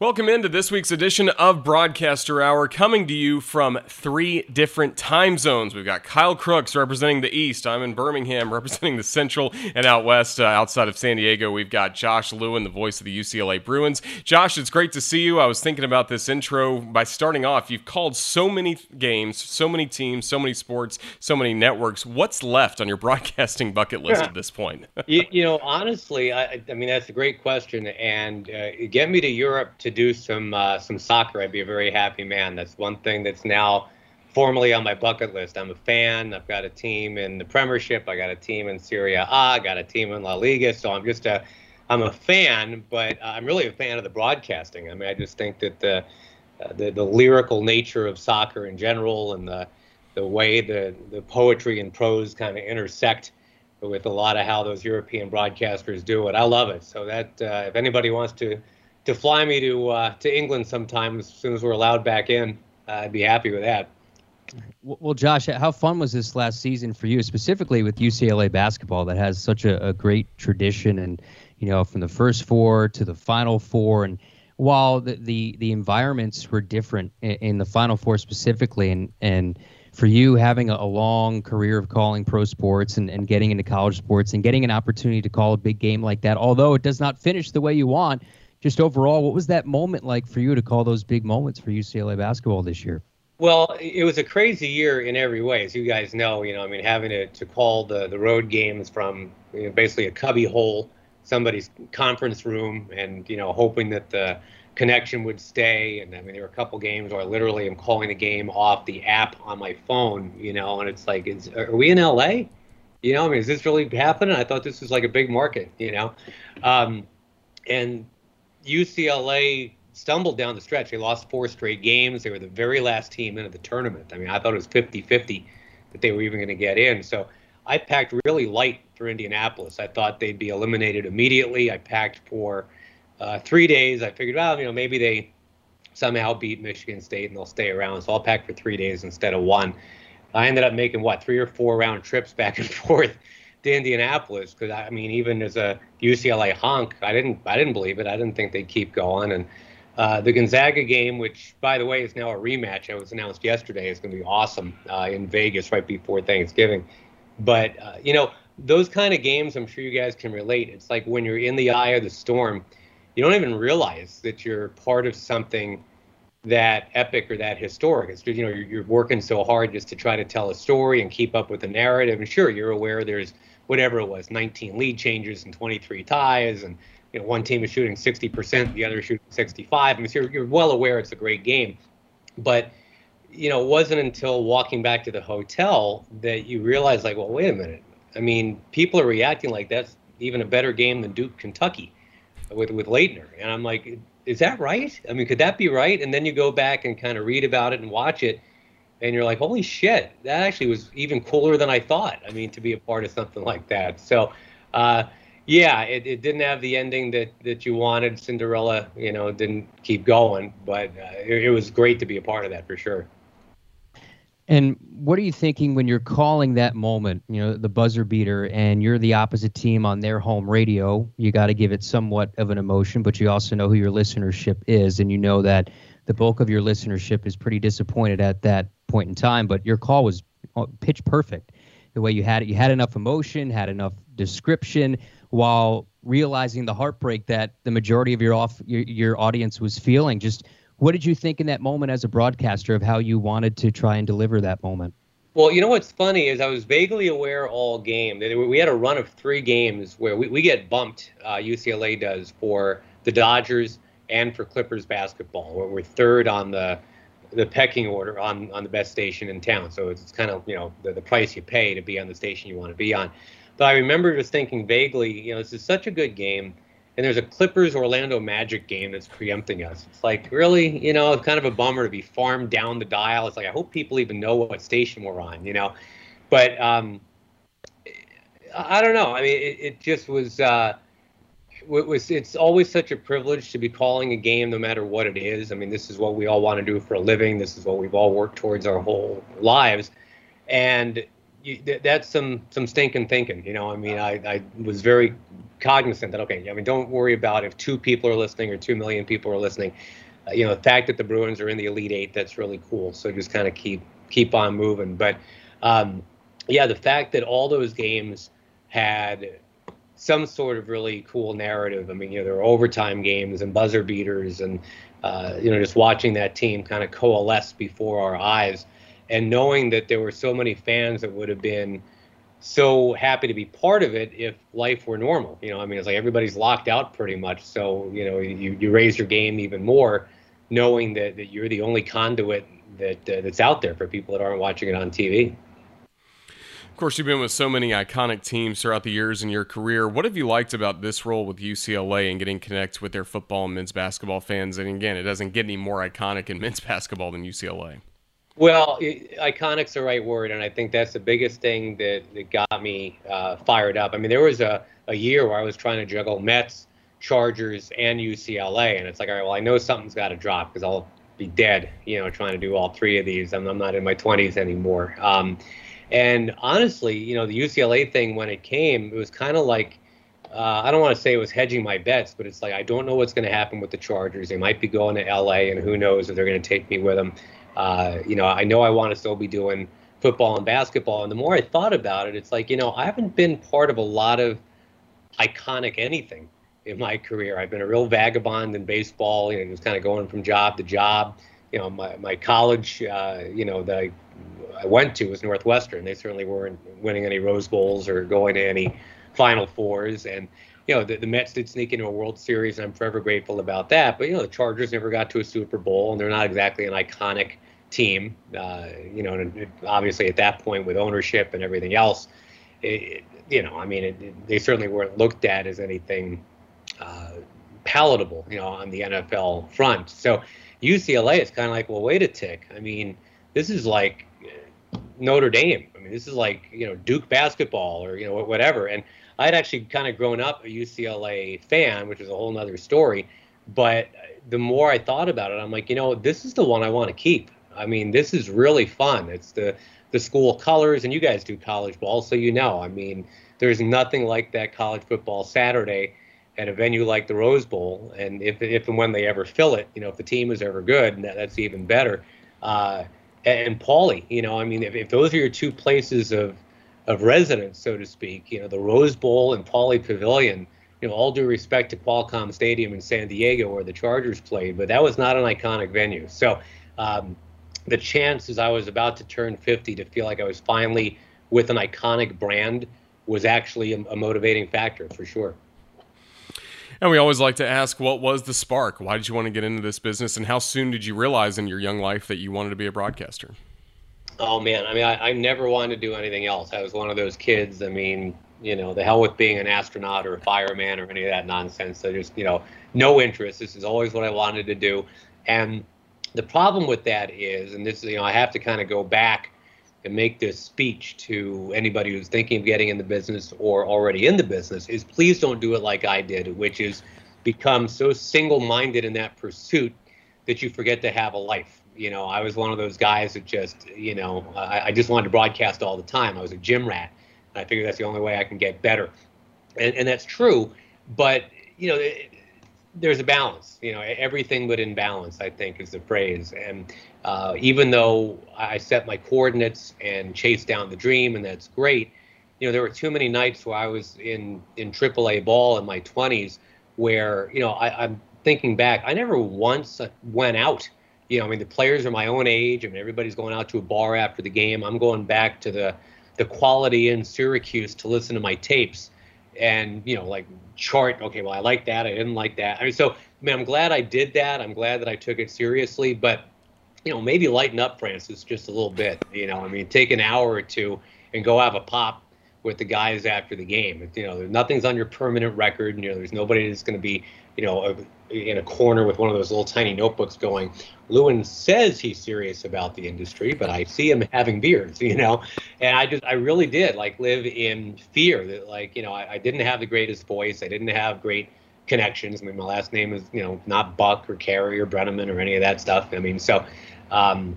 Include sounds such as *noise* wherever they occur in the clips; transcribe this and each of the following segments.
Welcome into this week's edition of Broadcaster Hour, coming to you from three different time zones. We've got Kyle Crooks representing the East. I'm in Birmingham *laughs* representing the Central and out west, uh, outside of San Diego. We've got Josh Lewin, the voice of the UCLA Bruins. Josh, it's great to see you. I was thinking about this intro by starting off. You've called so many games, so many teams, so many sports, so many networks. What's left on your broadcasting bucket list at this point? *laughs* you, you, know, honestly, I, I, mean, that's a great question. And uh, get me to Europe to do some uh, some soccer, I'd be a very happy man. That's one thing that's now formally on my bucket list. I'm a fan. I've got a team in the Premiership. I got a team in Syria. Serie A. I got a team in La Liga. So I'm just a I'm a fan, but I'm really a fan of the broadcasting. I mean, I just think that the uh, the, the lyrical nature of soccer in general and the the way the the poetry and prose kind of intersect with a lot of how those European broadcasters do it. I love it. So that uh, if anybody wants to to fly me to uh, to England sometime as soon as we're allowed back in. Uh, I'd be happy with that. Well, Josh, how fun was this last season for you, specifically with UCLA basketball that has such a, a great tradition, and you know, from the first four to the final four, and while the the, the environments were different in, in the final four specifically, and and for you having a, a, long career of calling pro sports and, and getting into college sports and getting an opportunity to call a big game like that, although it does not finish the way you want, just overall, what was that moment like for you to call those big moments for UCLA basketball this year? Well, it was a crazy year in every way, as you guys know. You know, I mean, having to, to call the, the road games from you know, basically a cubby hole, somebody's conference room, and you know, hoping that the connection would stay. And I mean, there were a couple games where I literally am calling the game off the app on my phone. You know, and it's like, is, are we in LA? You know, I mean, is this really happening? I thought this was like a big market. You know, um, and UCLA stumbled down the stretch. They lost four straight games. They were the very last team into the tournament. I mean, I thought it was 50 50 that they were even going to get in. So I packed really light for Indianapolis. I thought they'd be eliminated immediately. I packed for uh, three days. I figured, well, you know, maybe they somehow beat Michigan State and they'll stay around. So I'll pack for three days instead of one. I ended up making what three or four round trips back and *laughs* forth to Indianapolis because I mean, even as a UCLA honk, I didn't I didn't believe it. I didn't think they'd keep going. And uh, the Gonzaga game, which by the way is now a rematch, it was announced yesterday, is going to be awesome uh, in Vegas right before Thanksgiving. But uh, you know, those kind of games, I'm sure you guys can relate. It's like when you're in the eye of the storm, you don't even realize that you're part of something that epic or that historic. It's you know you're, you're working so hard just to try to tell a story and keep up with the narrative. And sure, you're aware there's whatever it was, 19 lead changes and 23 ties, and you know one team is shooting 60%, the other is shooting 65. I mean, so you're, you're well aware it's a great game, but you know, it wasn't until walking back to the hotel that you realize, like, well, wait a minute. I mean, people are reacting like that's even a better game than Duke Kentucky with with Laettner, and I'm like, is that right? I mean, could that be right? And then you go back and kind of read about it and watch it, and you're like, holy shit, that actually was even cooler than I thought. I mean, to be a part of something like that. So, uh, yeah, it, it didn't have the ending that, that you wanted. Cinderella, you know, didn't keep going, but uh, it, it was great to be a part of that for sure. And what are you thinking when you're calling that moment, you know, the buzzer beater, and you're the opposite team on their home radio? You got to give it somewhat of an emotion, but you also know who your listenership is, and you know that the bulk of your listenership is pretty disappointed at that point in time, but your call was uh, pitch perfect. The way you had it, you had enough emotion, had enough description, while realizing the heartbreak that the majority of your off your, your audience was feeling. Just what did you think in that moment as a broadcaster of how you wanted to try and deliver that moment? Well, you know what's funny is I was vaguely aware all game that we had a run of three games where we, we get bumped. Uh, UCLA does for the Dodgers and for Clippers basketball. Where we're third on the the pecking order on on the best station in town. So it's kind of you know the, the price you pay to be on the station you want to be on. But I remember just thinking vaguely, you know, this is such a good game, and there's a Clippers Orlando Magic game that's preempting us. It's like really, you know, it's kind of a bummer to be farmed down the dial. It's like I hope people even know what station we're on, you know. But um, I don't know. I mean, it, it just was. Uh, it was it's always such a privilege to be calling a game no matter what it is. I mean, this is what we all want to do for a living. This is what we've all worked towards our whole lives. And you, that's some some stinking thinking. You know, I mean, I, I was very cognizant that okay, I mean, don't worry about if two people are listening or two million people are listening. Uh, you know, the fact that the Bruins are in the Elite Eight, that's really cool. So just kind of keep keep on moving. But um, yeah, the fact that all those games had some sort of really cool narrative. I mean, you know, there were overtime games and buzzer beaters, and uh, you know, just watching that team kind of coalesce before our eyes, and knowing that there were so many fans that would have been so happy to be part of it if life were normal. You know, I mean, it's like everybody's locked out pretty much, so you know, you you raise your game even more, knowing that that you're the only conduit that uh, that's out there for people that aren't watching it on TV course, you've been with so many iconic teams throughout the years in your career. What have you liked about this role with UCLA and getting connect with their football and men's basketball fans? And again, it doesn't get any more iconic in *laughs* men's basketball than UCLA. Well, iconic's the right word, and I think that's the biggest thing that, that got me uh, fired up. I mean, there was a, a year where I was trying to juggle Mets, Chargers, and UCLA, and it's like, all right, well, I know something's got to drop because I'll be dead, you know, trying to do all three of these. I'm, I'm not in my 20s anymore. Um, and honestly, you know, the UCLA thing when it came, it was kind of like uh, I don't want to say it was hedging my bets, but it's like I don't know what's going to happen with the Chargers. They might be going to LA, and who knows if they're going to take me with them. Uh, you know, I know I want to still be doing football and basketball. And the more I thought about it, it's like you know I haven't been part of a lot of iconic anything in my career. I've been a real vagabond in baseball. You know, just kind of going from job to job. You know, my my college, uh, you know, that I went to was Northwestern. They certainly weren't winning any Rose Bowls or going to any Final Fours. And you know, the, the Mets did sneak into a World Series, and I'm forever grateful about that. But you know, the Chargers never got to a Super Bowl, and they're not exactly an iconic team. Uh, you know, and obviously at that point with ownership and everything else, it, you know, I mean, it, it, they certainly weren't looked at as anything uh, palatable, you know, on the NFL front. So UCLA is kind of like, well, wait a tick. I mean, this is like Notre Dame. I mean, this is like you know Duke basketball or you know whatever. And I'd actually kind of grown up a UCLA fan, which is a whole other story. But the more I thought about it, I'm like, you know, this is the one I want to keep. I mean, this is really fun. It's the the school colors, and you guys do college ball, so you know. I mean, there's nothing like that college football Saturday at a venue like the Rose Bowl. And if if and when they ever fill it, you know, if the team is ever good, that's even better. Uh, and Pauley. You know, I mean, if, if those are your two places of of residence, so to speak, you know, the Rose Bowl and Pauley Pavilion. You know, all due respect to Qualcomm Stadium in San Diego where the Chargers played, but that was not an iconic venue. So um, the chances I was about to turn 50 to feel like I was finally with an iconic brand was actually a, a motivating factor for sure. And we always like to ask, what was the spark? Why did you want to get into this business? And how soon did you realize in your young life that you wanted to be a broadcaster? Oh, man. I mean, I, I never wanted to do anything else. I was one of those kids. I mean, you know, the hell with being an astronaut or a fireman or any of that nonsense. So just, you know, no interest. This is always what I wanted to do. And the problem with that is, and this, you know, I have to kind of go back and make this speech to anybody who's thinking of getting in the business or already in the business is please don't do it like I did, which is become so single-minded in that pursuit that you forget to have a life. You know, I was one of those guys that just, you know, I, I just wanted to broadcast all the time. I was a gym rat. I figured that's the only way I can get better, and, and that's true. But you know, it, there's a balance. You know, everything but in balance. I think is the phrase. And uh, even though I set my coordinates and chased down the dream, and that's great, you know, there were too many nights where I was in in AAA ball in my 20s where, you know, I, I'm thinking back, I never once went out. You know, I mean, the players are my own age. I mean, everybody's going out to a bar after the game. I'm going back to the the quality in Syracuse to listen to my tapes and you know like chart okay well i like that i didn't like that i mean so I i'm glad i did that i'm glad that i took it seriously but you know, maybe lighten up, Francis, just a little bit. You know, I mean, take an hour or two and go have a pop with the guys after the game. You know, nothing's on your permanent record. You know, there's nobody that's going to be, you know, in a corner with one of those little tiny notebooks going. Lewin says he's serious about the industry, but I see him having beers. *laughs* You know, and I just, I really did like live in fear that, like, you know, I, I didn't have the greatest voice. I didn't have great connections. I mean, my last name is, you know, not Buck or Caray or Brennaman or any of that stuff. I mean, so um,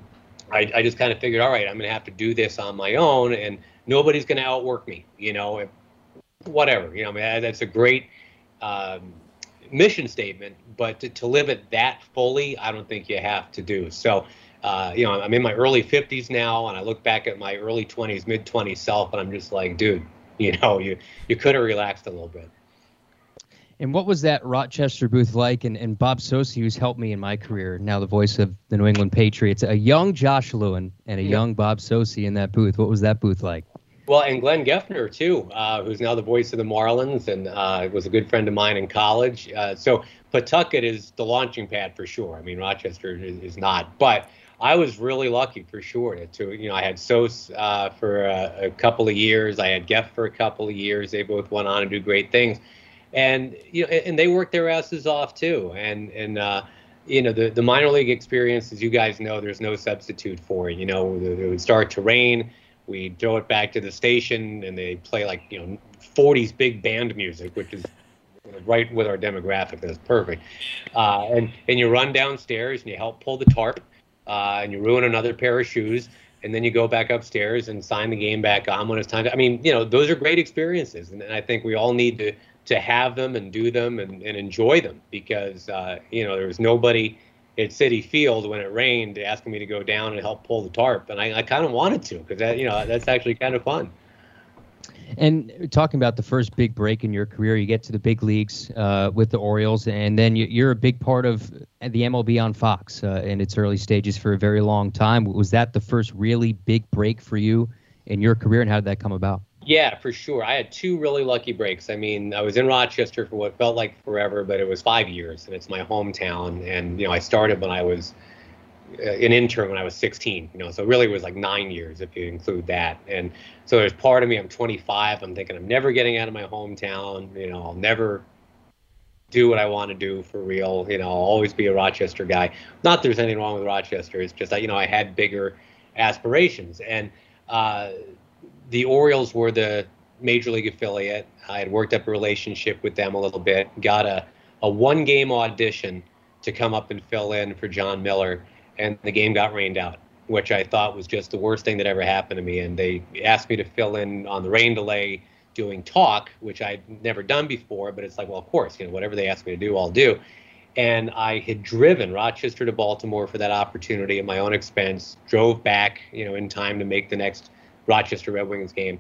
I, I, just kind of figured, all right, I'm going to have to do this on my own. And nobody's going to outwork me. You know, whatever. You know, I mean, that's a great um, mission statement, but to, to live it that fully, I don't think you have to do. So, uh, you know, I'm in my early 50s now, and I look back at my early 20s, mid 20s self, and I'm just like, dude, you know, you you could have relaxed a little bit. And what was that Rochester booth like? And, and Bob Socci, who's helped me in my career, now the voice of the New England Patriots, a young Josh Lewin and a young Bob Socci in that booth. What was that booth like? Well, and Glenn Geffner too, uh, who's now the voice of the Marlins and uh, was a good friend of mine in college. Uh, so Pawtucket is the launching pad for sure. I mean, Rochester is, is not, but I was really lucky for sure to, to you know, I had Sos uh, for a, a, couple of years. I had Geff for a couple of years. They both went on to do great things, and you know, and they work their asses off too. And and uh, you know, the the minor league experience, as you guys know, there's no substitute for it. You know, it would start to rain we throw it back to the station and they play like you know 40s big band music which is right with our demographic that's perfect uh, and and you run downstairs and you help pull the tarp uh, and you ruin another pair of shoes and then you go back upstairs and sign the game back on when it's time to, i mean you know those are great experiences and, and i think we all need to to have them and do them and, and enjoy them because uh, you know there was nobody at Citi Field when it rained, asking me to go down and help pull the tarp, and I, I kind of wanted to because that you know that's actually kind of fun. And talking about the first big break in your career, you get to the big leagues uh, with the Orioles, and then you, are a big part of the MLB on Fox uh, in its early stages for a very long time. Was that the first really big break for you in your career, and how did that come about? Yeah, for sure. I had two really lucky breaks. I mean, I was in Rochester for what felt like forever, but it was five years, and it's my hometown. And you know, I started when I was uh, an intern when I was 16. You know, so really it was like nine years if you include that. And so there's part of me. I'm 25. I'm thinking I'm never getting out of my hometown. You know, I'll never do what I want to do for real. You know, I'll always be a Rochester guy. Not there's anything wrong with Rochester. It's just that you know I had bigger aspirations and. Uh, the Orioles were the major league affiliate. I had worked up a relationship with them a little bit, got a, a one game audition to come up and fill in for Jon Miller, and the game got rained out, which I thought was just the worst thing that ever happened to me. And they asked me to fill in on the rain delay doing talk, which I'd never done before, but it's like, well, of course, you know, whatever they ask me to do, I'll do. And I had driven Rochester to Baltimore for that opportunity at my own expense, drove back, you know, in time to make the next Rochester Red Wings game.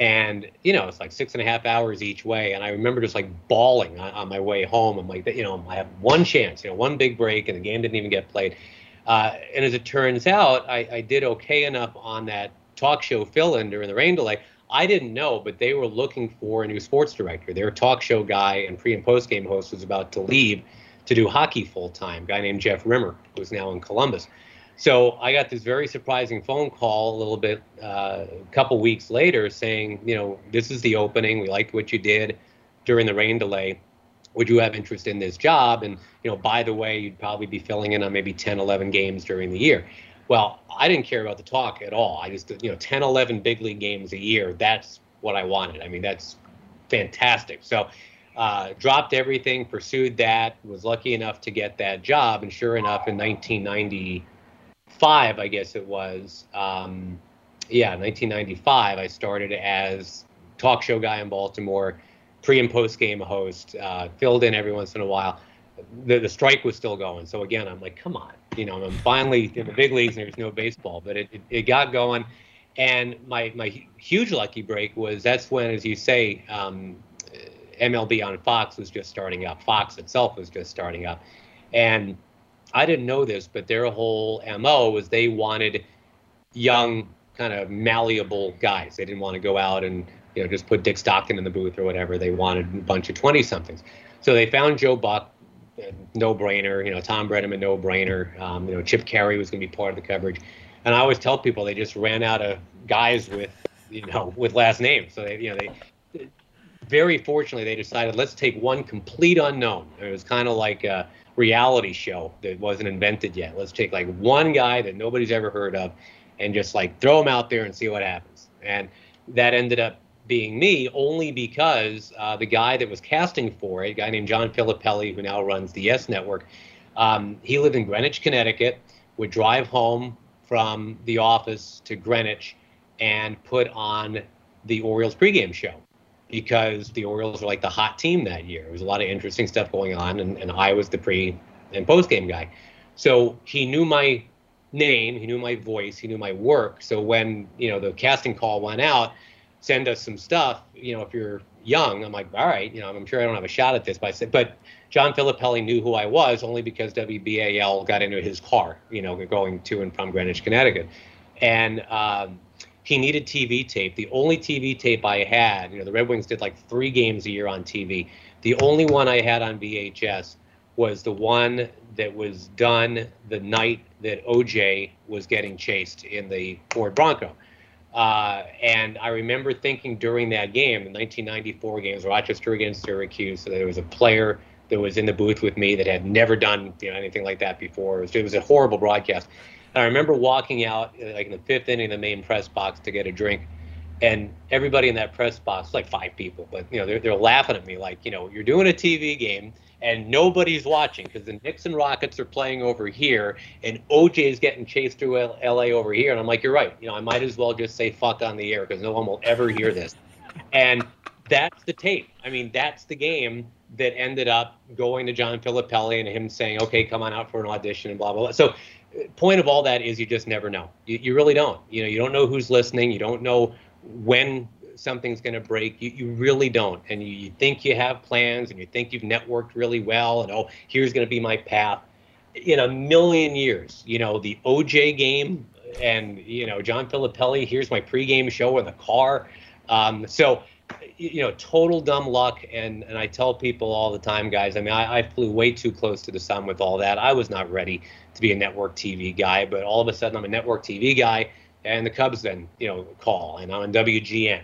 And, you know, it's like six and a half hours each way. And I remember just like bawling on, on my way home. I'm like, you know, I have one chance, you know, one big break, and the game didn't even get played. Uh, and as it turns out, I, I did okay enough on that talk show fill in during the rain delay. I didn't know, but they were looking for a new sports director. Their talk show guy and pre and post game host was about to leave to do hockey full time, guy named Jeff Rimer, who's now in Columbus. So I got this very surprising phone call a little bit, uh, a couple weeks later, saying, you know, this is the opening. We liked what you did during the rain delay. Would you have interest in this job? And, you know, by the way, you'd probably be filling in on maybe 10, 11 games during the year. Well, I didn't care about the talk at all. I just, you know, 10, 11 big league games a year. That's what I wanted. I mean, that's fantastic. So, uh, dropped everything, pursued that, was lucky enough to get that job. And sure enough, in 1990, five, I guess it was. Um, yeah, 1995. I started as talk show guy in Baltimore, pre and post game host, uh, filled in every once in a while. The, the strike was still going, so again, I'm like, come on, you know, I'm finally in the big leagues and there's no baseball, but it, it, it got going. And my my huge lucky break was that's when, as you say, um, MLB on Fox was just starting up. Fox itself was just starting up, and I didn't know this, but their whole MO was they wanted young, kind of malleable guys. They didn't want to go out and you know just put Dick Stockton in the booth or whatever. They wanted a bunch of 20 somethings. So they found Joe Buck, no brainer. You know, Thom Brennaman, no brainer. Um, you know, Chip Caray was going to be part of the coverage. And I always tell people they just ran out of guys with you know *laughs* with last names. So they you know they very fortunately they decided let's take one complete unknown. It was kind of like. Uh, reality show that wasn't invented yet. Let's take like one guy that nobody's ever heard of and just like throw him out there and see what happens. And that ended up being me only because uh, the guy that was casting for it, a guy named John Filippelli, who now runs the Yes Network, um, he lived in Greenwich, Connecticut, would drive home from the office to Greenwich and put on the Orioles pregame show because the Orioles were like the hot team that year. There was a lot of interesting stuff going on, and, and I was the pre and post game guy. So he knew my name, he knew my voice, he knew my work. So when you know the casting call went out, send us some stuff. You know, if you're young, I'm like, all right, you know, I'm sure I don't have a shot at this, but I said, but John Filippelli knew who I was only because WBAL got into his car, you know, going to and from Greenwich, Connecticut, and. Um, he needed TV tape. The only TV tape I had, you know, the Red Wings did like three games a year on TV. The only one I had on VHS was the one that was done the night that OJ was getting chased in the Ford Bronco. Uh, and I remember thinking during that game, the 1994 games, Rochester against Syracuse, so there was a player that was in the booth with me that had never done you know, anything like that before. It was, it was a horrible broadcast. I remember walking out uh, like in the fifth inning of the main press box to get a drink, and everybody in that press box, like five people, but you know they're they're laughing at me like you know you're doing a TV game and nobody's watching because the Knicks and Rockets are playing over here and OJ is getting chased through LA over here, and I'm like you're right, you know I might as well just say fuck on the air because no one will ever hear this, and that's the tape. I mean that's the game that ended up going to John Filippelli and him saying okay come on out for an audition and blah blah blah. So point of all that is you just never know. You, you really don't. You know, you don't know who's listening. You don't know when something's going to break. You, you really don't. And you, you think you have plans and you think you've networked really well and, oh, here's going to be my path. In a million years, you know, the OJ game and, you know, John Filippelli, here's my pregame show in the car. Um, so, you know, total dumb luck. And, and I tell people all the time, guys, I mean, I, I flew way too close to the sun with all that. I was not ready to be a network TV guy, but all of a sudden I'm a network TV guy, and the Cubs then you know call, and I'm on WGN,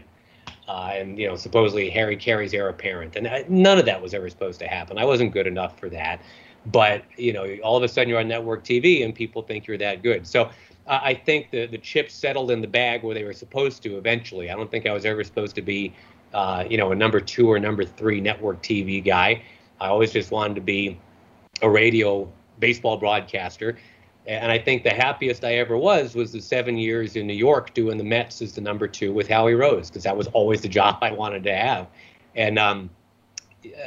uh, and you know supposedly Harry Caray's heir apparent, and I, none of that was ever supposed to happen. I wasn't good enough for that, but you know all of a sudden you're on network TV and people think you're that good. So uh, I think the the chips settled in the bag where they were supposed to eventually. I don't think I was ever supposed to be. Uh, you know, a number two or number three network TV guy. I always just wanted to be a radio baseball broadcaster. And I think the happiest I ever was was the seven years in New York doing the Mets as the number two with Howie Rose, because that was always the *laughs* job I wanted to have. And um,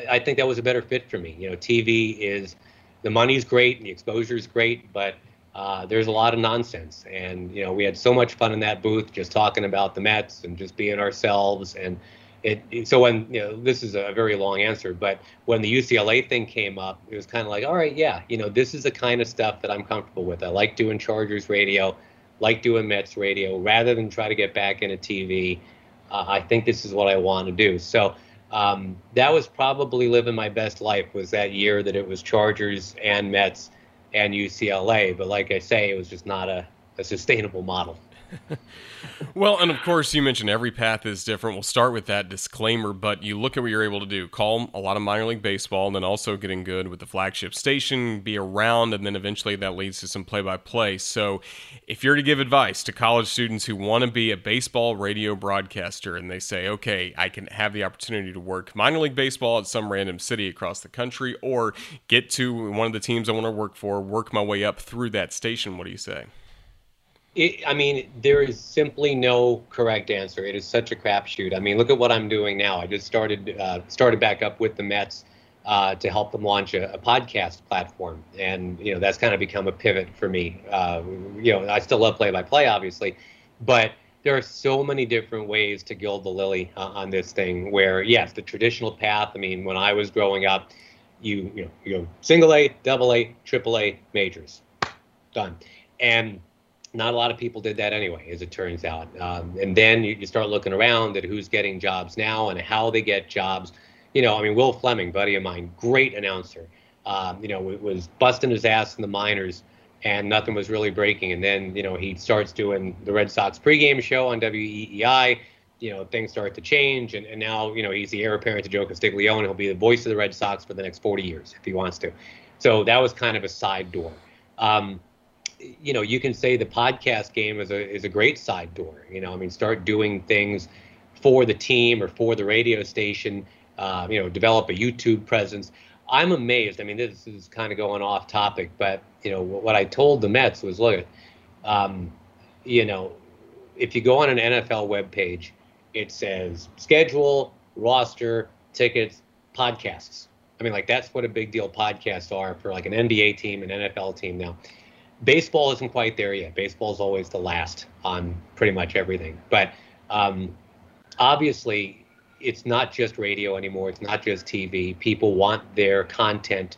I think that was a better fit for me. You know, TV is the money's great and the exposure is great, but uh, there's a lot of nonsense. And, you know, we had so much fun in that booth just talking about the Mets and just being ourselves. And it, so when you know this is a very long answer, but when the UCLA thing came up, it was kind of like, all right, yeah, you know, this is the kind of stuff that I'm comfortable with. I like doing Chargers radio, like doing Mets radio, rather than try to get back into TV. Uh, I think this is what I want to do. So um, that was probably living my best life. Was that year that it was Chargers and Mets and UCLA? But like I say, it was just not a, a sustainable model. *laughs* well, and of course, you mentioned every path is different. We'll start with that disclaimer, but you look at what you're able to do. Call a lot of minor league baseball, and then also getting good with the flagship station, be around, and then eventually that leads to some play by play. So, if you're to give advice to college students who want to be a baseball radio broadcaster and they say, okay, I can have the opportunity to work minor league baseball at some random city across the country or get to one of the teams I want to work for, work my way up through that station, what do you say? It, I mean, there is simply no correct answer. It is such a crapshoot. I mean, look at what I'm doing now. I just started uh, started back up with the Mets uh, to help them launch a, a, podcast platform, and you know that's kind of become a pivot for me. Uh, you know, I still love play-by-play, obviously, but there are so many different ways to gild the lily uh, on this thing. Where yes, the traditional path. I mean, when I was growing up, you you know you go single A, double A, triple A majors, done, and not a lot of people did that anyway, as it turns out. Um, and then you, you, start looking around at who's getting jobs now and how they get jobs. You know, I mean, Will Fleming, buddy of mine, great announcer. Um, you know, was busting his ass in the minors, and nothing was really breaking. And then, you know, he starts doing the Red Sox pregame show on WEEI. You know, things start to change, and, and now, you know, he's the heir apparent to Joe Castiglione. He'll be the voice of the Red Sox for the next 40 years if he wants to. So that was kind of a side door. Um, you know, you can say the podcast game is a is a great side door. You know, I mean, start doing things for the team or for the radio station. Uh, you know, develop a YouTube presence. I'm amazed. I mean, this is kind of going off topic, but you know, what I told the Mets was, look, um, you know, if you go on an NFL webpage, it says schedule, roster, tickets, podcasts. I mean, like that's what a big deal podcasts are for like an NBA team, an NFL team now. Baseball isn't quite there yet. Baseball is always the last on pretty much everything. But um, obviously, it's not just radio anymore. It's not just TV. People want their content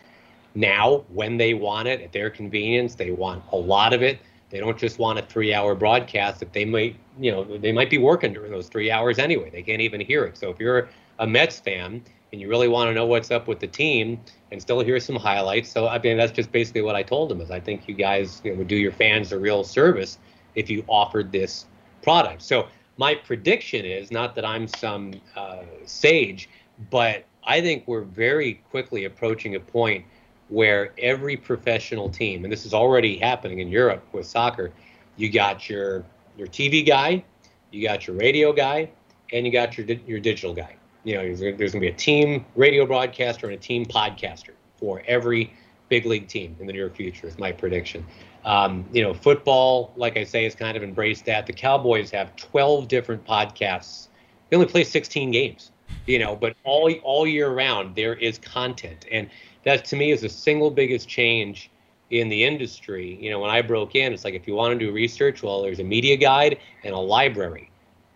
now when they want it at their convenience. They want a lot of it. They don't just want a three-hour broadcast that they might, you know, they might be working during those three hours anyway. They can't even hear it. So if you're a Mets fan and you really want to know what's up with the team and still hear some highlights, so I mean that's just basically what I told them is I think you guys you know, would do your fans a real service if you offered this product. So my prediction is not that I'm some uh, sage, but I think we're very quickly approaching a point where every professional team, and this is already happening in Europe with soccer, you got your your TV guy, you got your radio guy, and you got your your digital guy. You know, there's, going to be a team radio broadcaster and a team podcaster for every big league team in the near future. Is my prediction. Um, you know, football, like I say, has kind of embraced that. The Cowboys have 12 different podcasts. They only play 16 games, you know, but all all year round there is content, and that to me is the single biggest change in the industry. You know, when I broke in, it's like if you want to do research, well, there's a media guide and a library.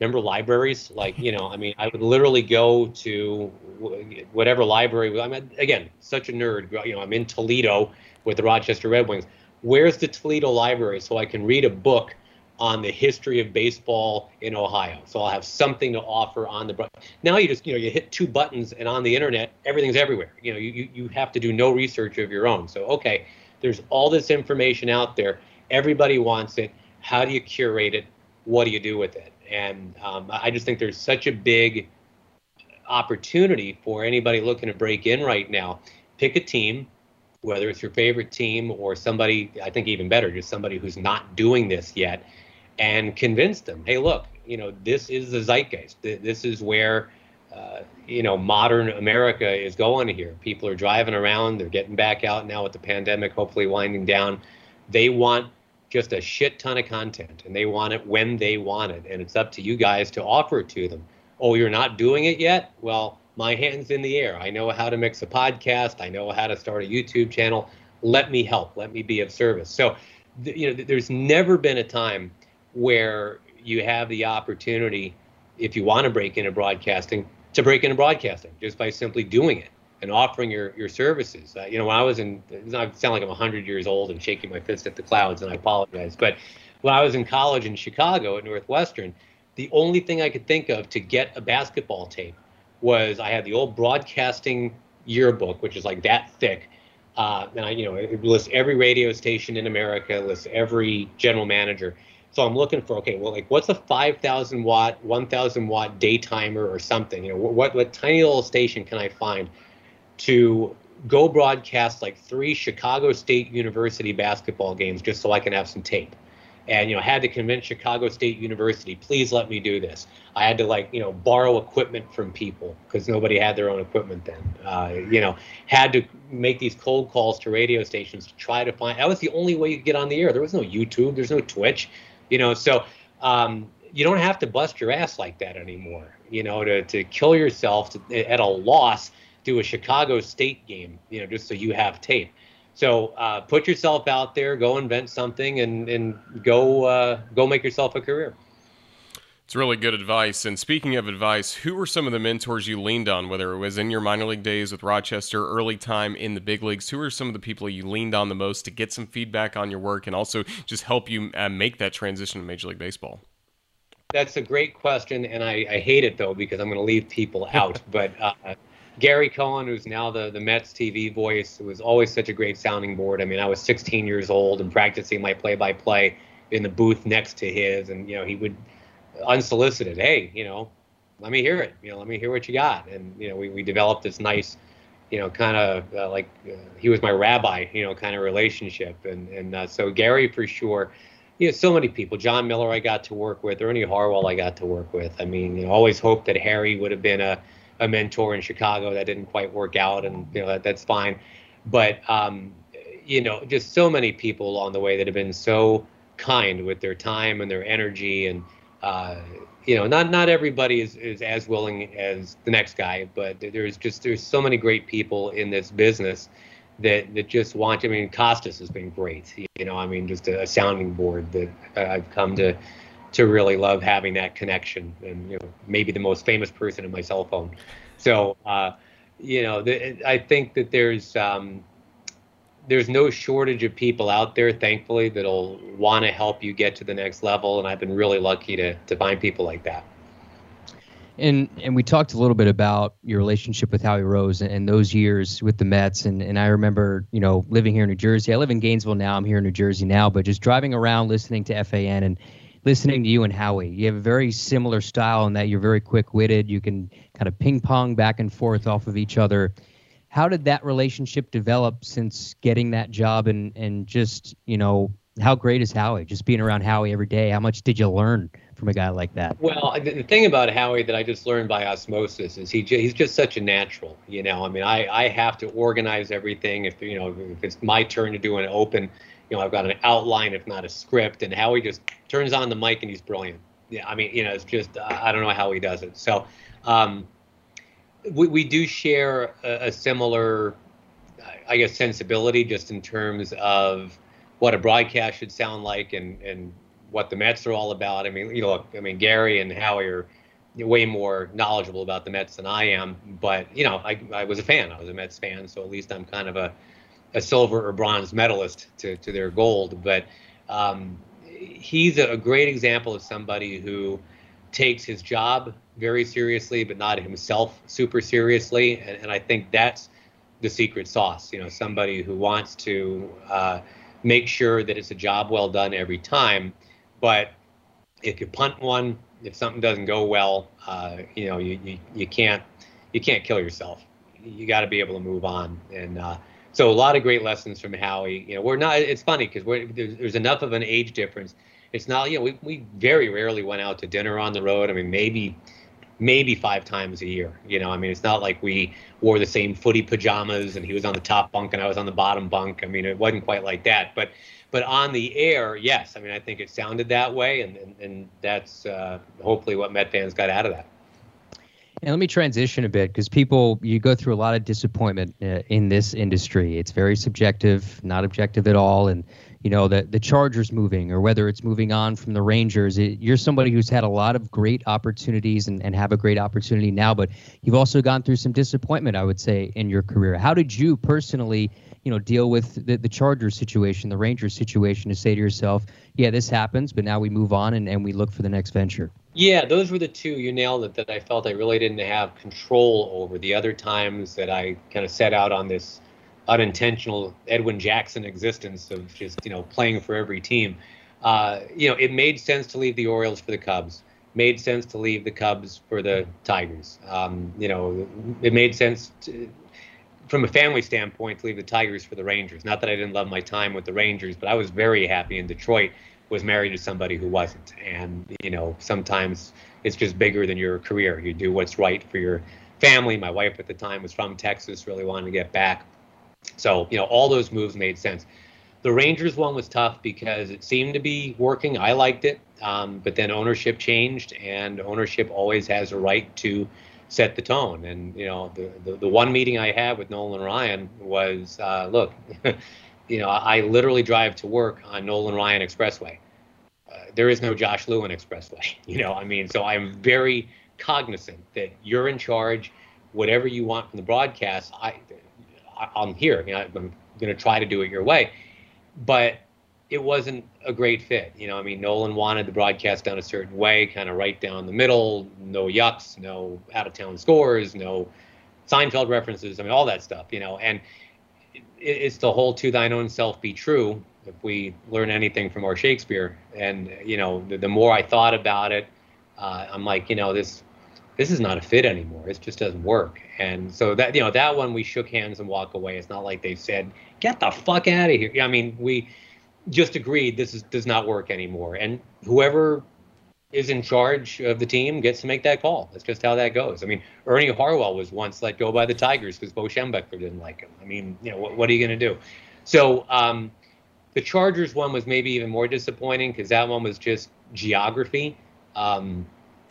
Remember libraries? Like, you know, I mean, I would literally go to whatever library. I'm again such a nerd. You know, I'm in Toledo with the Rochester Red Wings where's the Toledo Library so I can read a book on the history of baseball in Ohio. So I'll have something to offer on the now you just you know you hit two buttons and on the internet everything's everywhere. You know you you have to do no research of your own. So okay, there's all this information out there. Everybody wants it. How do you curate it? What do you do with it? And um, I just think there's such a big opportunity for anybody looking to break in right now. Pick a team, whether it's your favorite team or somebody, I think even better, just somebody who's not doing this yet, and convince them, hey, look, you know, this is the zeitgeist. This is where, uh, you know, modern America is going here. People are driving around. They're getting back out now with the pandemic, hopefully winding down. They want just a shit ton of content, and they want it when they want it. And it's up to you guys to offer it to them. Oh, you're not doing it yet? Well, my hands in the air. I know how to mix a podcast. I know how to start a YouTube channel. Let me help. Let me be of service. So, you know, there's never been a time where you have the opportunity, if you want to break into broadcasting, to break into broadcasting just by simply doing it and offering your your services. Uh, you know, when I was in, I sound like I'm 100 years old and shaking my fist at the clouds, and I apologize. But when I was in college in Chicago at Northwestern, the only thing I could think of to get a basketball tape was I had the old broadcasting yearbook, which is like that thick. Uh, and I, you know, it lists every radio station in America, lists every general manager. So I'm looking for, okay, well, like, what's a 5,000 watt, 1,000 watt day timer or something? You know, what what tiny little station can I find to go broadcast like three Chicago State University basketball games just so I can have some tape? and you know had to convince chicago state university please let me do this. I had to like you know borrow equipment from people because nobody had their own equipment then. Uh, you know had to make these cold calls to radio stations to try to find that was the only way you could get on the air. There was no youtube there's no twitch you know so um, you don't have to bust your ass like that anymore you know to, to kill yourself to, at a loss do a chicago state game you know just so you have tape so uh, put yourself out there, go invent something, and and go uh, go make yourself a career. It's really good advice. And speaking of advice, who were some of the mentors you leaned on, whether it was in your minor league days with Rochester, early time in the big leagues? Who are some of the people you leaned on the most to get some feedback on your work and also just help you uh, make that transition to Major League Baseball? That's a great question, and I, I hate it though because I'm going to leave people out. *laughs* but uh, Gary Cohen, who's now the, the Mets TV voice, was always such a great sounding board. I mean, I was 16 years old and practicing my play by play in the booth next to his, and, you know, he would unsolicited, hey, you know, let me hear it. You know, let me hear what you got. And, you know, we, we developed this nice, you know, kind of uh, like uh, he was my rabbi, you know, kind of relationship. And, and uh, so Gary, for sure, you know, so many people. Jon Miller, I got to work with. Ernie Harwell, I got to work with. I mean, you know, always hoped that Harry would have been a, a mentor in Chicago. That didn't quite work out, and you know that, that's fine. But um, you know, just so many people along the way that have been so kind with their time and their energy, and uh, you know, not not everybody is, is as willing as the next guy, but there's just there's so many great people in this business that that just want. To I mean, Costas has been great. You know, I mean, just a, a sounding board that I've come to to really love having that connection, and you know, maybe the most famous person in my cell phone. So, uh, you know, the, I think that there's um, there's no shortage of people out there, thankfully, that'll want to help you get to the next level, and I've been really lucky to to find people like that. And and we talked a little bit about your relationship with Howie Rose and, and, those years with the Mets. And and I remember, you know, living here in New Jersey. I live in Gainesville now. I'm here in New Jersey now, but just driving around listening to FAN and listening to you and Howie. You have a very similar style in that you're very quick witted. You can kind of ping pong back and forth off of each other. How did that relationship develop since getting that job and and just, you know, how great is Howie? Just being around Howie every day. How much did you learn from a guy like that? Well, the thing about Howie that I just learned by osmosis is he he's just such a natural. You know, I mean, I I have to organize everything. If you know, if it's my turn to do an open, you know, I've got an outline, if not a script, and Howie just turns on the mic and he's brilliant. Yeah, I mean, you know, it's just I don't know how he does it. So, um, we we do share a, a similar, I guess, sensibility just in terms of what a broadcast should sound like and and what the Mets are all about. I mean, you know, I mean Gary and Howie are way more knowledgeable about the Mets than I am, but you know, I I was a fan. I was a Mets fan, so at least I'm kind of a a silver or bronze medalist to to their gold. But um, he's a great example of somebody who takes his job very seriously, but not himself super seriously, and, and I think that's the secret sauce. You know, somebody who wants to uh, make sure that it's a job well done every time. But if you punt one, if something doesn't go well, uh, you know, you, you, you can't you can't kill yourself. You got to be able to move on. And uh, so a lot of great lessons from Howie. You know, we're not. It's funny because there's, there's enough of an age difference. It's not. You know, we we very rarely went out to dinner on the road. I mean, maybe maybe five times a year. You know, I mean, it's not like we wore the same footy pajamas and he was on the top bunk and I was on the bottom bunk. I mean, it wasn't quite like that. But but on the air, yes. I mean, I think it sounded that way, and and, and that's uh, hopefully what Met fans got out of that. And let me transition a bit because people, you go through a lot of disappointment uh, in this industry. It's very subjective, not objective at all. And you know the the Chargers moving or whether it's moving on from the Rangers. It, you're somebody who's had a lot of great opportunities and, and have a great opportunity now, but you've also gone through some disappointment, I would say, in your career. How did you personally, you know, deal with the, the Chargers situation, the Rangers situation, to say to yourself, yeah, this happens, but now we move on and, and we look for the next venture? Yeah, those were the two you nailed it that I felt I really didn't have control over. The other times that I kind of set out on this unintentional Edwin Jackson existence of just you know playing for every team. Uh, you know, it made sense to leave the Orioles for the Cubs. Made sense to leave the Cubs for the Tigers. Um, you know, it made sense to, from a family standpoint to leave the Tigers for the Rangers. Not that I didn't love my time with the Rangers, but I was very happy in Detroit. Was married to somebody who wasn't, and you know, sometimes it's just bigger than your career. You do what's right for your family. My wife at the time was from Texas, really wanted to get back so, you know, all those moves made sense. The Rangers one was tough because it seemed to be working. I liked it, um, but then ownership changed, and ownership always has a right to set the tone. And you know, the the, the one meeting I had with Nolan Ryan was, uh, look, *laughs* you know, I literally drive to work on Nolan Ryan Expressway. There is no Josh Lewin Expressway. *laughs* You know, I mean, so I'm very cognizant that you're in charge. Whatever you want from the broadcast, I I'm here. I mean, I'm going to try to do it your way. But it wasn't a great fit. You know, I mean, Nolan wanted the broadcast done a certain way, kind of right down the middle, no yucks, no out of town scores, no Seinfeld references. I mean, all that stuff, you know. And it's the whole to thine own self be true. If we learn anything from our Shakespeare, and you know, the, the more I thought about it, uh, I'm like, you know, this this is not a fit anymore. It just doesn't work. And so that you know that one we shook hands and walk away. It's not like they said get the fuck out of here. I mean we just agreed this is does not work anymore. And whoever is in charge of the team gets to make that call. That's just how that goes. I mean, Ernie Harwell was once let go by the Tigers because Bo Schembechler didn't like him. I mean, you know, what, what are you going to do? So um, the Chargers one was maybe even more disappointing because that one was just geography um,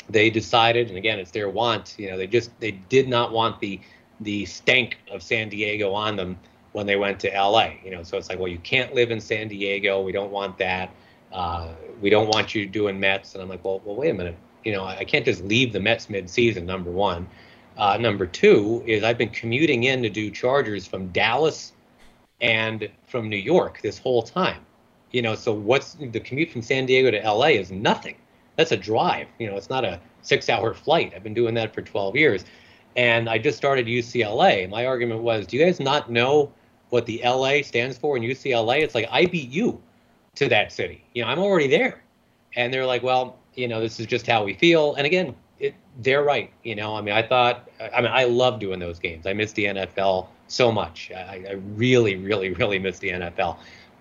they decided, and again, it's their want. You know, they just they did not want the the stank of San Diego on them when they went to LA. You know, so it's like, well, you can't live in San Diego. We don't want that. Uh, we don't want you doing Mets. And I'm like, well, well, wait a minute. You know, I can't just leave the Mets mid-season. Number one. Uh, number two is I've been commuting in to do Chargers from Dallas and from New York this whole time. You know, so what's the commute from San Diego to LA is nothing. That's a drive. You know, it's not a six-hour flight. I've been doing that for 12 years, and I just started UCLA. My argument was, do you guys not know what the LA stands for in UCLA? It's like I beat you to that city. You know, I'm already there. And they're like, well, you know, this is just how we feel. And again, it, they're right. You know, I mean, I thought, I mean, I love doing those games. I miss the NFL so much. I, I really, really, really miss the NFL.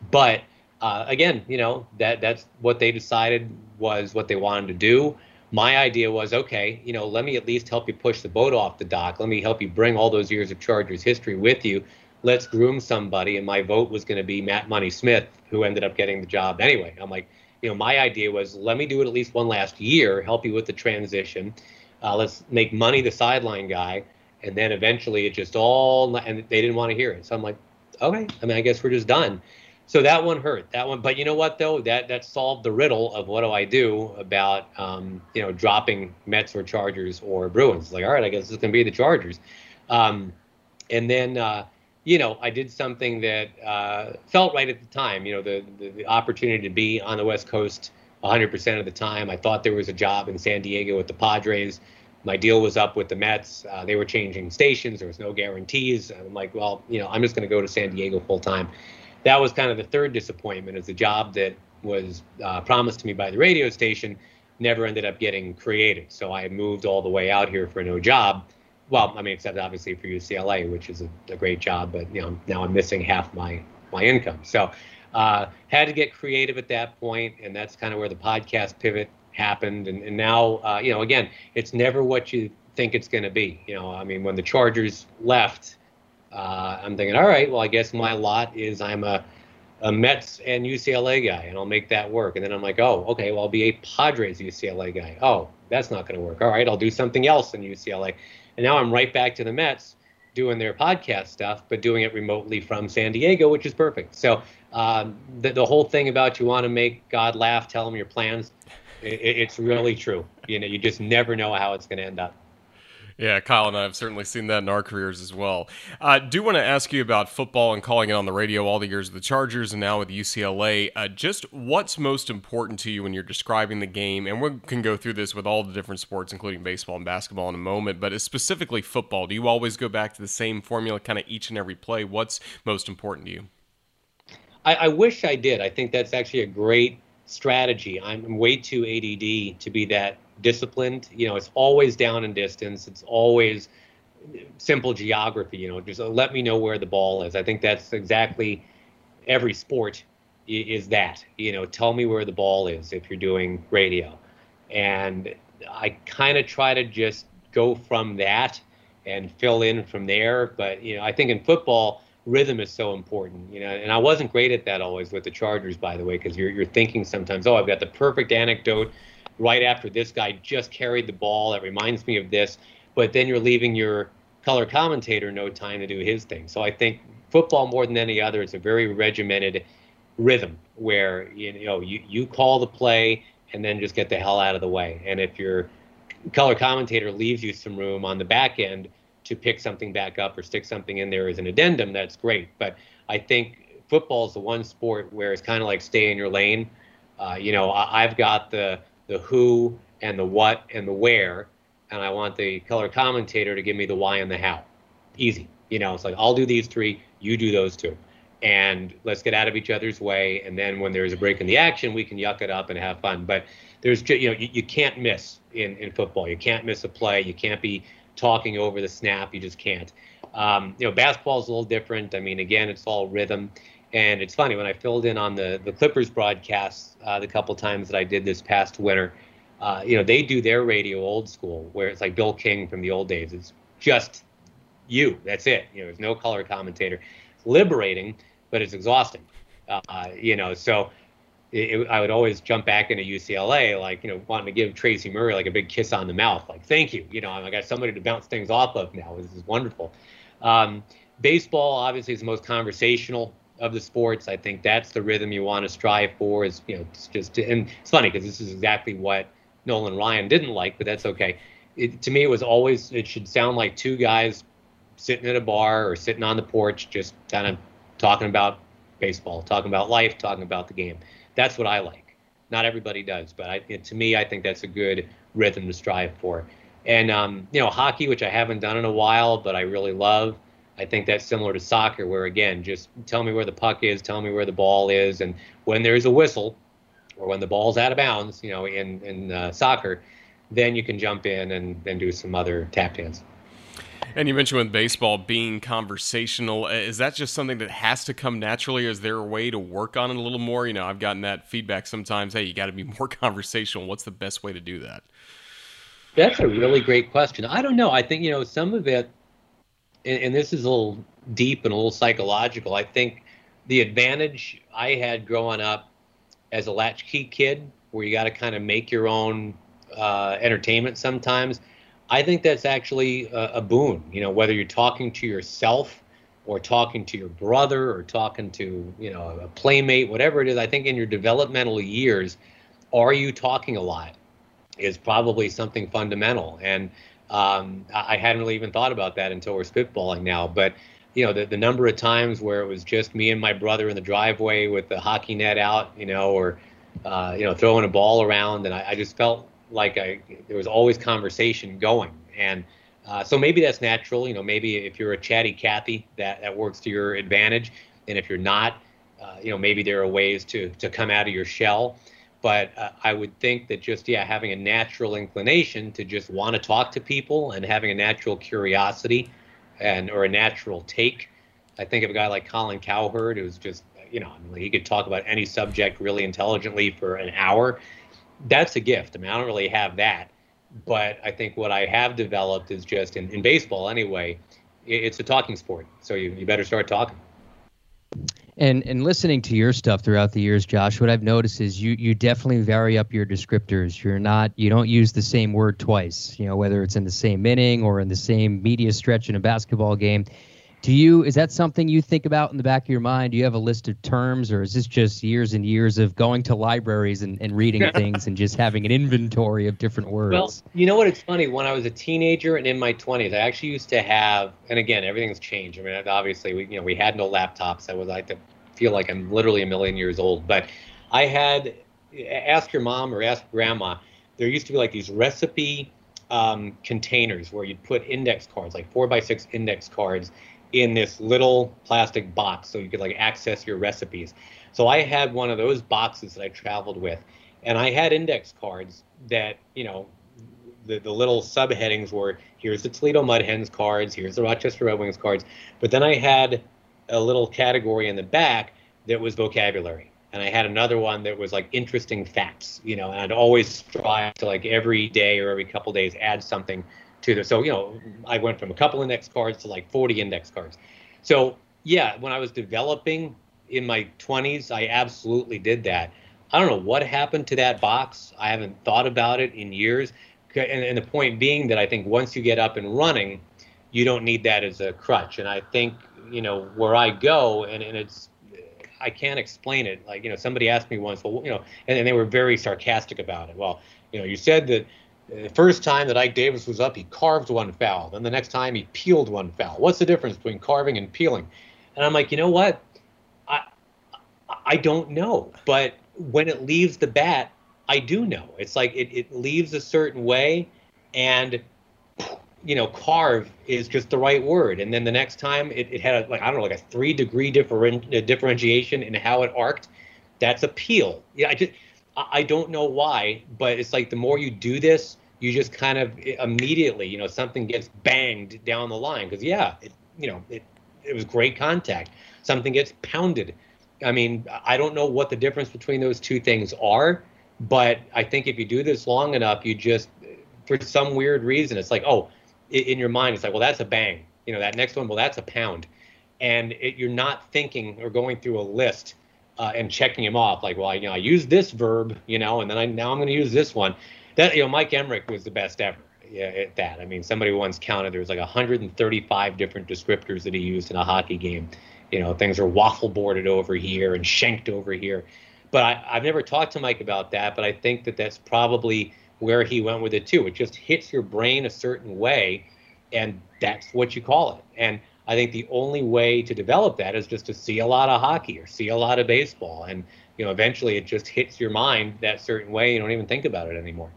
But uh, again, you know, that that's what they decided was what they wanted to do. My idea was, okay, you know, let me at least help you push the boat off the dock. Let me help you bring all those years of Chargers history with you let's groom somebody. And my vote was going to be Matt Money Smith, who ended up getting the job anyway. I'm like, you know, my idea was let me do it at least one last year, help you with the transition. Uh, let's make Money the sideline guy. And then eventually it just all, and they didn't want to hear it. So I'm like, okay, I mean, I guess we're just done. So that one hurt. That one, but you know what though? That that solved the riddle of what do I do about um, you know dropping Mets or Chargers or Bruins. Like, all right, I guess it's gonna be the Chargers. Um, and then uh, you know, I did something that uh, felt right at the time. You know, the, the, the opportunity to be on the West Coast 100% of the time. I thought there was a job in San Diego with the Padres. My deal was up with the Mets. Uh, they were changing stations. There was no guarantees. I'm like, well, you know, I'm just going to go to San Diego full time. That was kind of the third disappointment. Is the job that was uh, promised to me by the radio station never ended up getting created. So I moved all the way out here for no job well, I mean, except obviously for UCLA, which is a, a, great job, but you know, now I'm missing half my my income. So, uh, had to get creative at that point, and that's kind of where the podcast pivot happened. And, and now, uh, you know, again, it's never what you think it's going to be. You know, I mean, when the Chargers left, uh, I'm thinking, all right, well, I guess my lot is I'm a a Mets and UCLA guy, and I'll make that work. And then I'm like, oh, okay, well, I'll be a Padres UCLA guy. Oh, that's not going to work. All right, I'll do something else in UCLA. And now I'm right back to the Mets doing their podcast stuff, but doing it remotely from San Diego, which is perfect. So um, the, the whole thing about you want to make God laugh, tell him your plans, it, it's really true. You know, you just never know how it's going to end up. Yeah, Kyle and I have certainly seen that in our careers as well. I uh, do want to ask you about football and calling it on the radio all the years of the Chargers and now with UCLA. Uh, just what's most important to you when you're describing the game? And we can go through this with all the different sports, including baseball and basketball, in a moment. But specifically football, do you always go back to the same formula, kind of each and every play? What's most important to you? I, I wish I did. I think that's actually a great strategy. I'm way too ADD to be that disciplined. You know, it's always down in distance. It's always simple geography. You know, just let me know where the ball is. I think that's exactly every sport is that. You know, tell me where the ball is if you're doing radio, and I kind of try to just go from that and fill in from there. But you know, I think in football rhythm is so important, you know. And I wasn't great at that always with the Chargers, by the way, because you're you're thinking sometimes, oh, I've got the perfect anecdote right after this guy just carried the ball. That reminds me of this. But then you're leaving your color commentator no time to do his thing. So I think football more than any other is a very regimented rhythm where you know you, you call the play and then just get the hell out of the way. And if your color commentator leaves you some room on the back end to pick something back up or stick something in there as an addendum, that's great. But I think football is the one sport where it's kind of like stay in your lane. Uh, you know, I, I've got the the who and the what and the where, and I want the color commentator to give me the why and the how. Easy. You know, it's like I'll do these three, you do those two. And let's get out of each other's way. And then when there's a break in the action, we can yuck it up and have fun. But there's, you know, you, you can't miss in, in football. You can't miss a play. You can't be talking over the snap. You just can't. Um, you know, basketball is a little different. I mean, again, it's all rhythm. And it's funny when I filled in on the the Clippers broadcasts uh, the couple times that I did this past winter. Uh, you know, they do their radio old school, where it's like Bill King from the old days. It's just you. That's it. You know, there's no color commentator. It's liberating, but it's exhausting. Uh, you know, so it, it, I would always jump back into UCLA, like you know, wanting to give Tracy Murray like a big kiss on the mouth, like thank you, you know, I got somebody to bounce things off of now. This is wonderful. Um, baseball obviously is the most conversational of the sports. I think that's the rhythm you want to strive for. Is you know, it's just and it's funny because this is exactly what Nolan Ryan didn't like, but that's okay. It, to me, it was always it should sound like two guys sitting at a bar or sitting on the porch, just kind of talking about baseball, talking about life, talking about the game. That's what I like. Not everybody does, but I, to me, I think that's a good rhythm to strive for. And um, you know, hockey, which I haven't done in a while, but I really love. I think that's similar to soccer, where again, just tell me where the puck is, tell me where the ball is, and when there's a whistle, or when the ball's out of bounds, you know, in in uh, soccer, then you can jump in and, then do some other tap dance. And you mentioned with baseball being conversational, is that just something that has to come naturally? Is there a way to work on it a little more? You know, I've gotten that feedback sometimes. Hey, you got to be *laughs* more conversational. What's the best way to do that? That's a really great question. I don't know. I think you know some of it, and, and this is a little deep and a little psychological. I think the advantage I had growing up as a latchkey kid, where you got to kind of make your own uh, entertainment sometimes I think that's actually a, a boon. You know, whether you're talking to yourself or talking to your brother or talking to you know a playmate, whatever it is. I think in your developmental years, are you talking a lot? Is probably something fundamental. And um, I hadn't really even thought about that until we're spitballing now. But you know, the, the number of times where it was just me and my brother in the driveway with the hockey net out, you know, or uh, you know, throwing a ball around, and I, I just felt like I, there was always conversation going. And uh, so maybe that's natural. You know, maybe if you're a chatty Cathy, that, that works to your advantage. And if you're not, uh, you know, maybe there are ways to, to come out of your shell. But uh, I would think that just, yeah, having a natural inclination to just want to talk to people and having a natural curiosity and or a natural take. I think of a guy like Colin Cowherd, who's just, you know, he could talk about any subject really intelligently for an hour that's a gift. I mean, I don't really have that, but I think what I have developed is just in, in baseball anyway. It's a talking sport, so you, you better start talking. And and listening to your stuff throughout the years, Josh, what I've noticed is you you definitely vary up your descriptors. You're not you don't use the same word twice. You know whether it's in the same inning or in the same media stretch in a basketball game do you is that something you think about in the back of your mind? Do you have a list of terms or is this just years and years of going to libraries and, and reading *laughs* things and just having an inventory of different words? well you know what it's funny when i was a teenager and in my 20s i actually used to have and again everything's changed. I mean obviously we you know we had no laptops. I was i feel like i'm literally a million years old. But i had ask your mom or ask grandma there used to be like these recipe um, containers where you'd put index cards like four by six index cards in this little plastic box so you could like access your recipes. So I had one of those boxes that I traveled with, and I had index cards that you know the, the little subheadings were here's the Toledo Mud Hens cards, here's the Rochester Red Wings cards, but then I had a little category in the back that was vocabulary. And I had another one that was like interesting facts, you know, and I'd always strive to like every day or every couple days add something to the so you know i went from a couple index cards to like 40 index cards. So yeah when i was developing in my 20s i absolutely did that. I don't know what happened to that box. I haven't thought about it in years. And, and the point being that i think once you get up and running you don't need that as a crutch. And i think you know where i go and, and it's i can't explain it. Like you know somebody asked me once well you know and, and they were very sarcastic about it. Well you know you said that the first time that Ike Davis was up, he carved one foul. Then the next time, he peeled one foul. What's the difference between carving and peeling? And I'm like, you know what? I I don't know. But when it leaves the bat, I do know. It's like it, it leaves a certain way, and you know, carve is just the right word. And then the next time, it, it had a, like I don't know, like a three degree different uh, differentiation in how it arced. That's a peel. Yeah, I just I don't know why, but it's like the more you do this, you just kind of immediately, you know, something gets banged down the line because yeah, it, you know, it it was great contact. Something gets pounded. I mean, I don't know what the difference between those two things are, but I think if you do this long enough, you just, for some weird reason, it's like, oh, in your mind, it's like, well, that's a bang. You know, that next one, well, that's a pound, and it, you're not thinking or going through a list uh, and checking them off. Like, well, you know, I use this verb, you know, and then I now I'm going to use this one. That you know, Mike Emrick was the best ever. At that. I mean, somebody once counted there was like 135 different descriptors that he used in a hockey game. You know, things are waffle boarded over here and shanked over here. But I, I've never talked to Mike about that. But I think that that's probably where he went with it too. It just hits your brain a certain way, and that's what you call it. And I think the only way to develop that is just to see a lot of hockey or see a lot of baseball, and you know, eventually it just hits your mind that certain way. You don't even think about it anymore.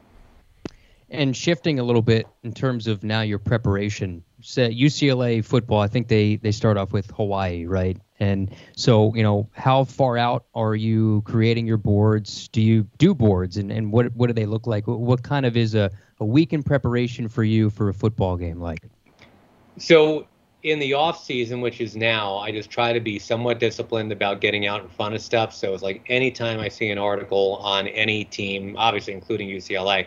And shifting a little bit in terms of now your preparation, so UCLA football, I think they they start off with Hawaii, right? And so, you know, how far out are you creating your boards? Do you do boards, and, and what what do they look like? What kind of is a, a week in preparation for you for a football game like? So in the off season, which is now, I just try to be somewhat disciplined about getting out in front of stuff. So it's like anytime I see an article on any team, obviously including UCLA,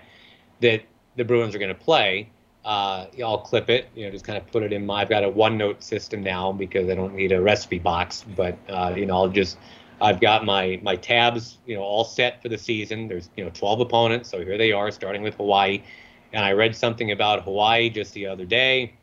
that the Bruins are going to play, uh, I'll clip it. You know, just kind of put it in my. I've got a OneNote system now because I don't need a recipe box. But uh, you know, I'll just. I've got my my tabs, you know, all set for the season. There's you know 12 opponents, so here they are, starting with Hawaii. And I read something about Hawaii just the other day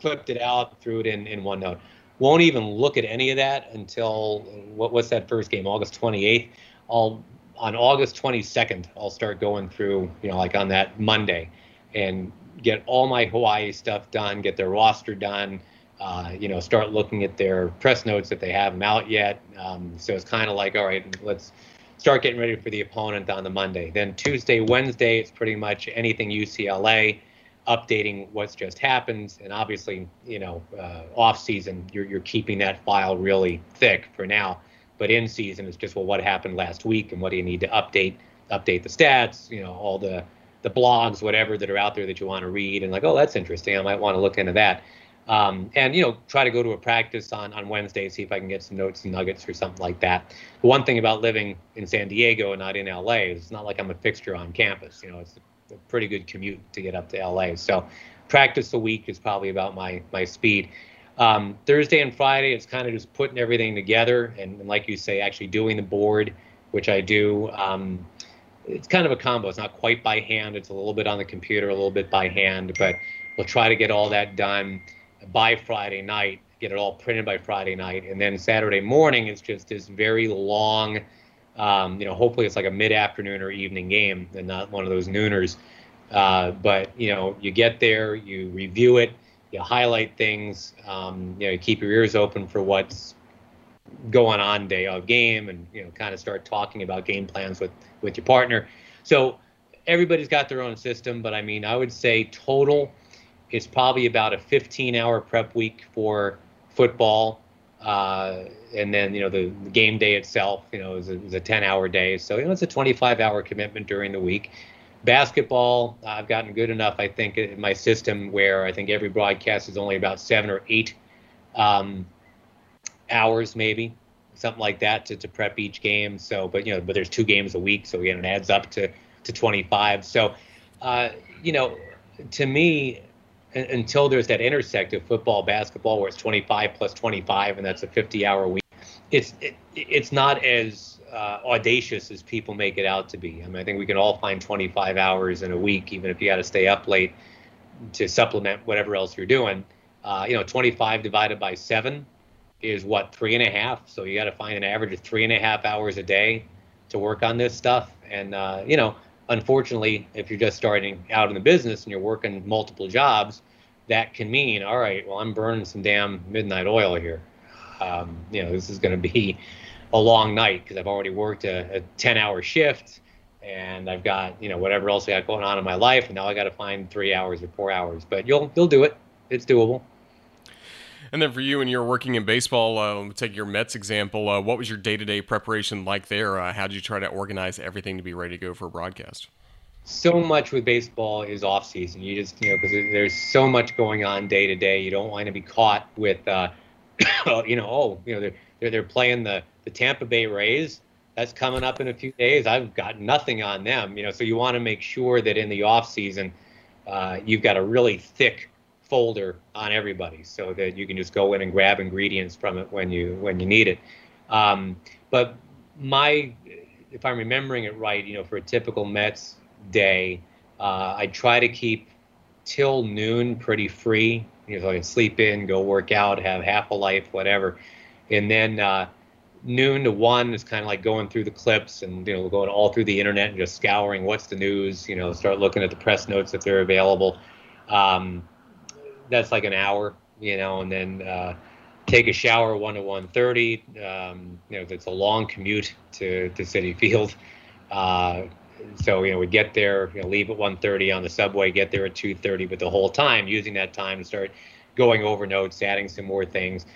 clipped it out, threw it in in OneNote. Won't even look at any of that until what what's that first game? August 28th. I'll on August 22nd, I'll start going through, you know, like on that Monday, and get all my Hawaii stuff done, get their roster done. Uh, you know, start looking at their press notes if they have them out yet. Um, so it's kind of like, all right, let's start getting ready for the opponent on the Monday. Then Tuesday, Wednesday, it's pretty much anything UCLA updating what's just happened. And obviously, you know, uh, off season, you're, you're keeping that file really thick for now. But in season, it's just, well, what happened last week and what do you need to update, update the stats, you know, all the, the blogs, whatever that are out there that you want to read. And like, oh, that's interesting. I might want to look into that. Um, and you know try to go to a practice on on Wednesday, see if I can get some notes and nuggets or something like that. The one thing about living in San Diego and not in LA is it's not like I'm a fixture on campus. You know, it's a pretty good commute to get up to LA. So practice a week is probably about my my speed. Um, Thursday and Friday, it's kind of just putting everything together and, and, like you say, actually doing the board, which I do. Um, it's kind of a combo. It's not quite by hand. It's a little bit on the computer, a little bit by hand, but we'll try to get all that done by Friday night, get it all printed by Friday night, and then Saturday morning it's just this very long um, you know, hopefully it's like a mid-afternoon or evening game and not one of those nooners. Uh, but you know, you get there, you review it, you know, highlight things, um, you know, keep your ears open for what's going on day of game, and you know, kind of start talking about game plans with with your partner. So everybody's got their own system, but I mean, I would say total, it's probably about a 15-hour prep week for football uh, and then you know the, the, game day itself, you know, is a, is a 10 hour day. So you know it's a 25 hour commitment during the week. Basketball, I've gotten good enough, I think, in my system where I think every broadcast is only about seven or eight um, hours, maybe something like that, to, to prep each game. So, but you know, but there's two games a week, so again, it adds up to to 25. So, uh, you know, to me, until there's that intersect of football, basketball, where it's 25 plus 25, and that's a 50-hour week. It's it, it's not as uh, audacious as people make it out to be. I mean, I think we can all find 25 hours in a week, even if you got to stay up late to supplement whatever else you're doing. Uh, you know, 25 divided by seven is what three and a half. So you got to find an average of three and a half hours a day to work on this stuff. And uh, you know, unfortunately, if you're just starting out in the business and you're working multiple jobs, that can mean, all right, well, I'm burning some damn midnight oil here. Um, you know, this is going to be a long night because I've already worked a, a 10 hour shift and I've got, you know, whatever else I got going on in my life. And now I got to find three hours or four hours, but you'll, you'll do it. It's doable. And then for you, when you're working in baseball, uh, take your Mets example. Uh, what was your day to day preparation like there? Uh, how did you try to organize everything to be ready to go for a broadcast? So much with baseball is off season. You just, you know, because there's so much going on day to day. You don't want to be caught with, uh, *coughs* you know, oh, you know, they're, they're, playing the, the Tampa Bay Rays. That's coming up in a few days. I've got nothing on them, you know, so you want to make sure that in the off season, uh, you've got a really thick folder on everybody so that you can just go in and grab ingredients from it when you when you need it. Um, but my, if I'm remembering it right, you know, for a typical Mets day, uh, I try to keep till noon pretty free. You know, I can sleep in, go work out, have half a life, whatever, and then uh, noon to one is kind of like going through the clips and you know going all through the internet and just scouring what's the news. You know, start looking at the press notes if they're available. Um, that's like an hour, you know, and then uh, take a shower one to one thirty. Um, you know, it's a long commute to to Citi Field. Uh, so you know, we get there, you know, leave at 1:30 on the subway, get there at 2:30, but the whole time using that time to start going over notes, adding some more things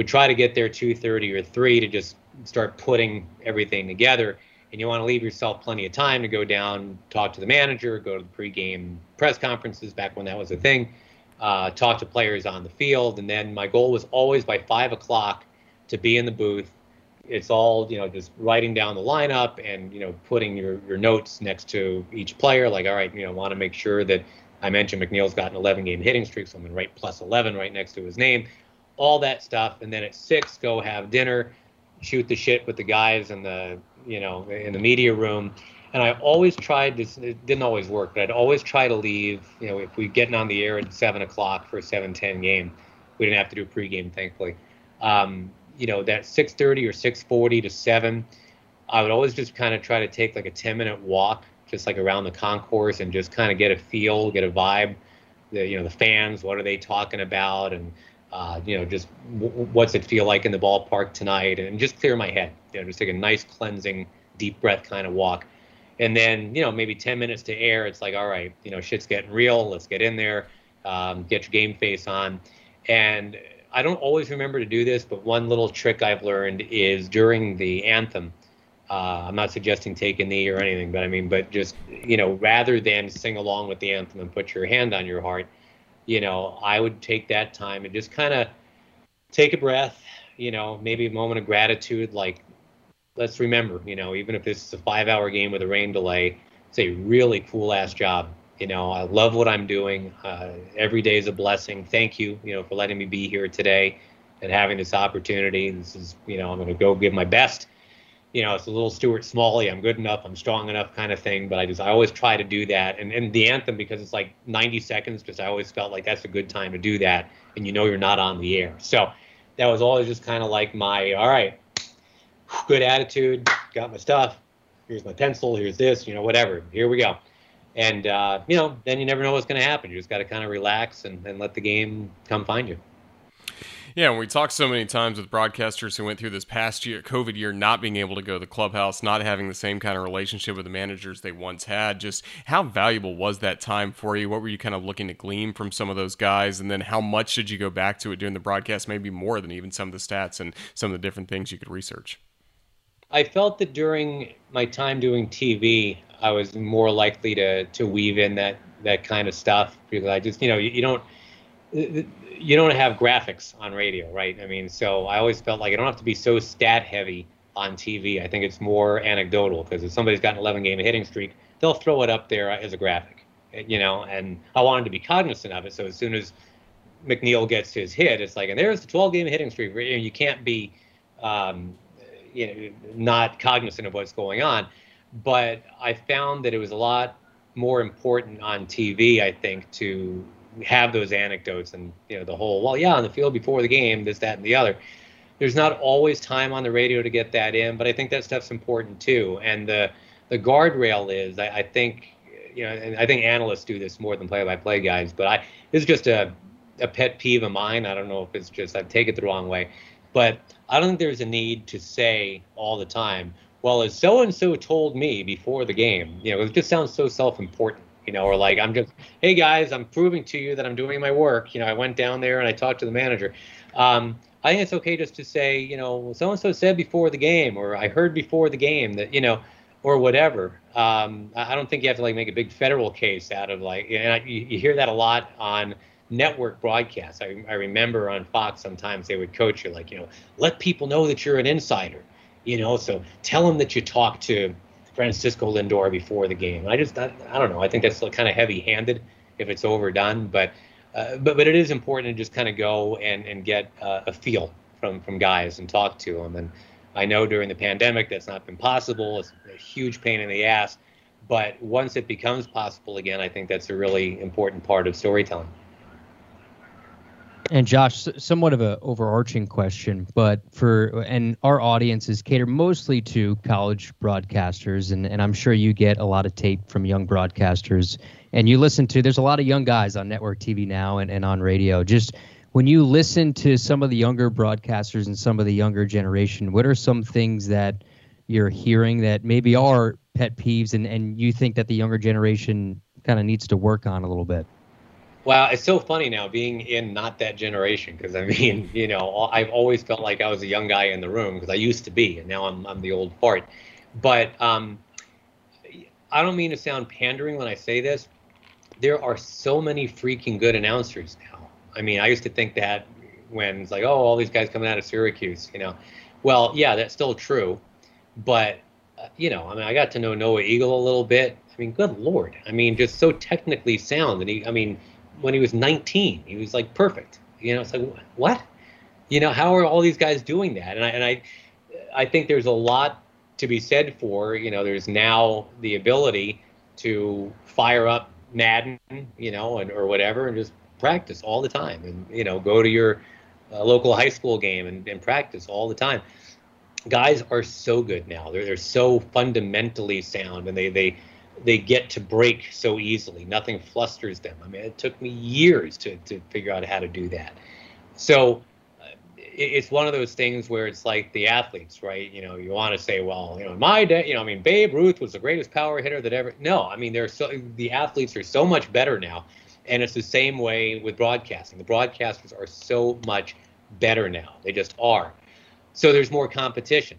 would try to get there 2:30 or 3 to just start putting everything together. And you want to leave yourself plenty of time to go down, talk to the manager, go to the pregame press conferences back when that was a thing, uh, talk to players on the field, and then my goal was always by five o'clock to be in the booth. It's all you know, just writing down the lineup and you know, putting your your notes next to each player. Like, all right, you know, want to make sure that I mentioned McNeil's got an 11 game hitting streak, so I'm gonna write plus 11 right next to his name all that stuff, and then at six go have dinner, shoot the shit with the guys in the you know in the media room. And I always tried this. It didn't always work, but I'd always try to leave. You know, if we getting on the air at seven o'clock for a seven ten game, we didn't have to do a pregame, thankfully. Um, you know, that six thirty or six forty to seven, I would always just kind of try to take like a ten minute walk, just like around the concourse, and just kind of get a feel, get a vibe. The you know the fans, what are they talking about, and uh, you know, just w- what's it feel like in the ballpark tonight, and just clear my head. You know, just take a nice cleansing, deep breath kind of walk, and then you know maybe 10 minutes to air. It's like, all right, you know, shit's getting real. Let's get in there, um, get your game face on, and I don't always remember to do this, but one little trick I've learned is during the anthem. Uh, I'm not suggesting take a knee or anything, but I mean, but just you know, rather than sing along with the anthem and put your hand on your heart, you know, I would take that time and just kind of take a breath, you know, maybe a moment of gratitude. Like, let's remember, you know, even if this is a five hour game with a rain delay, it's a really cool ass job. You know, I love what I'm doing. Uh, every day is a blessing. Thank you, you know, for letting me be here today and having this opportunity. This is, you know, I'm going to go give my best you know, it's a little Stuart Smalley, I'm good enough, I'm strong enough kind of thing. But I just, I always try to do that. And, and the anthem, because it's like 90 seconds, because I always felt like that's a good time to do that. And you know, you're not on the air. So that was always just kind of like my, all right, good attitude, got my stuff. Here's my pencil, here's this, you know, whatever. Here we go. And, uh, you know, then you never know what's going to happen. You just got to kind of relax and, and let the game come find you. Yeah, and we talked so many times with broadcasters who went through this past year, COVID year, not being able to go to the clubhouse, not having the same kind of relationship with the managers they once had. Just how valuable was that time for you? What were you kind of looking to glean from some of those guys? And then how much did you go back to it during the broadcast? Maybe more than even some of the stats and some of the different things you could research. I felt that during my time doing TV, I was more likely to to weave in that that kind of stuff because I just you know you, you don't you don't have graphics on radio, right? I mean, so I always felt like I don't have to be so stat heavy on TV. I think it's more anecdotal because if somebody's got an 11 game hitting streak, they'll throw it up there as a graphic, you know. And I wanted to be cognizant of it. So as soon as McNeil gets his hit, it's like, and there's the 12 game hitting streak. You can't be, um, you know, not cognizant of what's going on. But I found that it was a lot more important on TV, I think, to have those anecdotes and you know the whole well yeah on the field before the game this that and the other. There's not always time on the radio to get that in but i think that stuff's important too. And the the guardrail is i, I think you know and i think analysts do this more than play-by-play guys but i this is just a, a pet peeve of mine. I don't know if it's just i take it the wrong way but i don't think there's a need to say all the time well as so and so told me before the game you know it just sounds so self-important you know, or like I'm just, hey guys, I'm proving to you that I'm doing my work. You know, I went down there and I talked to the manager. Um, I think it's okay just to say, you know, so and so said before the game, or I heard before the game that, you know, or whatever. Um, I don't think you have to like make a big federal case out of like, and I, you, hear that a lot on network broadcasts. I, I remember on Fox sometimes they would coach you like, you know, let people know that you're an insider, you know, so tell them that you talk to Francisco Lindor before the game. I just I, I don't know. I think that's kind of heavy-handed if it's overdone, but uh, but but it is important to just kind of go and and get uh, a feel from from guys and talk to them. And I know during the pandemic that's not been possible. It's a huge pain in the ass. But once it becomes possible again, I think that's a really important part of storytelling. And Josh, somewhat of an overarching question, but for and our audience is catered mostly to college broadcasters, and, and I'm sure you get a lot of tape from young broadcasters, and you listen to. There's a lot of young guys on network TV now and, and on radio. Just when you listen to some of the younger broadcasters and some of the younger generation, what are some things that you're hearing that maybe are pet peeves, and and you think that the younger generation kind of needs to work on a little bit? Well, it's so funny now being in not that generation because I *laughs* mean, you know, I've always felt like I was a young guy in the room because I used to be, and now I'm I'm the old fart. But um, I don't mean to sound pandering when I say this. There are so many freaking good announcers now. I mean, I used to think that when it's like, oh, all these guys coming out of Syracuse, you know. Well, yeah, that's still true, but uh, you know, I mean, I got to know Noah Eagle a little bit. I mean, good lord. I mean, just so technically sound, and he, I mean when he was 19. He was like perfect. You know, it's like what? You know, how are all these guys doing that? And I and I I think there's a lot to be said for, you know, there's now the ability to fire up Madden, you know, and or whatever and just practice all the time and you know, go to your uh, local high school game and, and practice all the time. Guys are so good now. They're they're so fundamentally sound and they they they get to break so easily. Nothing flusters them. I mean, it took me years to, to figure out how to do that. So uh, it's one of those things where it's like the athletes, right? You know, you want to say, well, you know, in my day, you know, I mean, Babe Ruth was the greatest power hitter that ever. No, I mean, they're so the athletes are so much better now, and it's the same way with broadcasting. The broadcasters are so much better now. They just are. So there's more competition,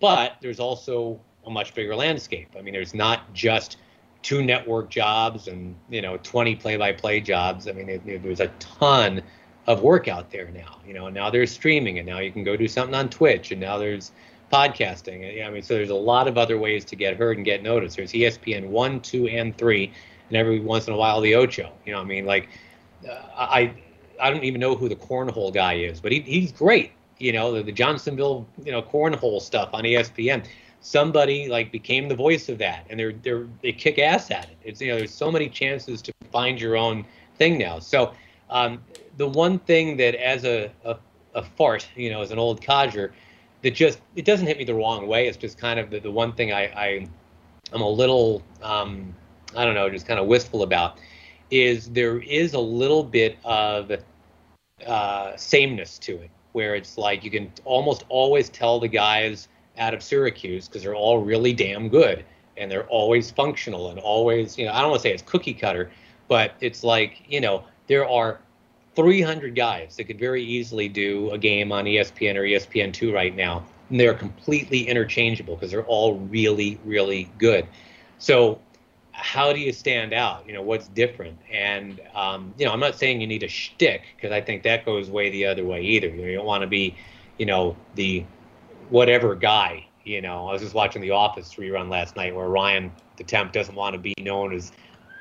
but there's also a much bigger landscape. I mean, there's not just two network jobs and you know 20 play-by-play jobs. I mean, it, it, there's a ton of work out there now. You know, now there's streaming, and now you can go do something on Twitch, and now there's podcasting. I mean, so there's a lot of other ways to get heard and get noticed. There's ESPN one, two, and three, and every once in a while the Ocho. You know, I mean, like uh, I I don't even know who the cornhole guy is, but he, he's great. You know, the, the Johnsonville you know cornhole stuff on ESPN somebody like became the voice of that and they're they're they kick ass at it. It's you know there's so many chances to find your own thing now. So um, the one thing that as a, a, a fart you know as an old codger that just it doesn't hit me the wrong way. It's just kind of the, the one thing i, I i'm a little um, i don't know just kind of wistful about is there is a little bit of uh, sameness to it where it's like you can almost always tell the guys out of Syracuse because they're all really damn good and they're always functional and always, you know, I don't want to say it's cookie cutter, but it's like, you know, there are 300 guys that could very easily do a game on ESPN or ESPN2 right now. And they're completely interchangeable because they're all really, really good. So, how do you stand out? You know, what's different? And, um, you know, I'm not saying you need a shtick because I think that goes way the other way either. You, know, you don't want to be, you know, the whatever guy. You know, I was just watching The Office rerun last night where Ryan the temp doesn't want to be known as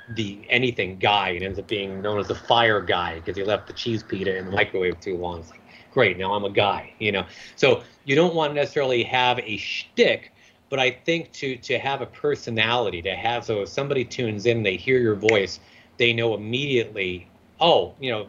the anything guy and ends up being known as the fire guy because he left the cheese pita in the microwave too long. It's like, great, now I'm a guy, you know. So you don't want to necessarily have a shtick, but I think to to have a personality, to have so if somebody tunes in, they hear your voice, they know immediately, oh, you know,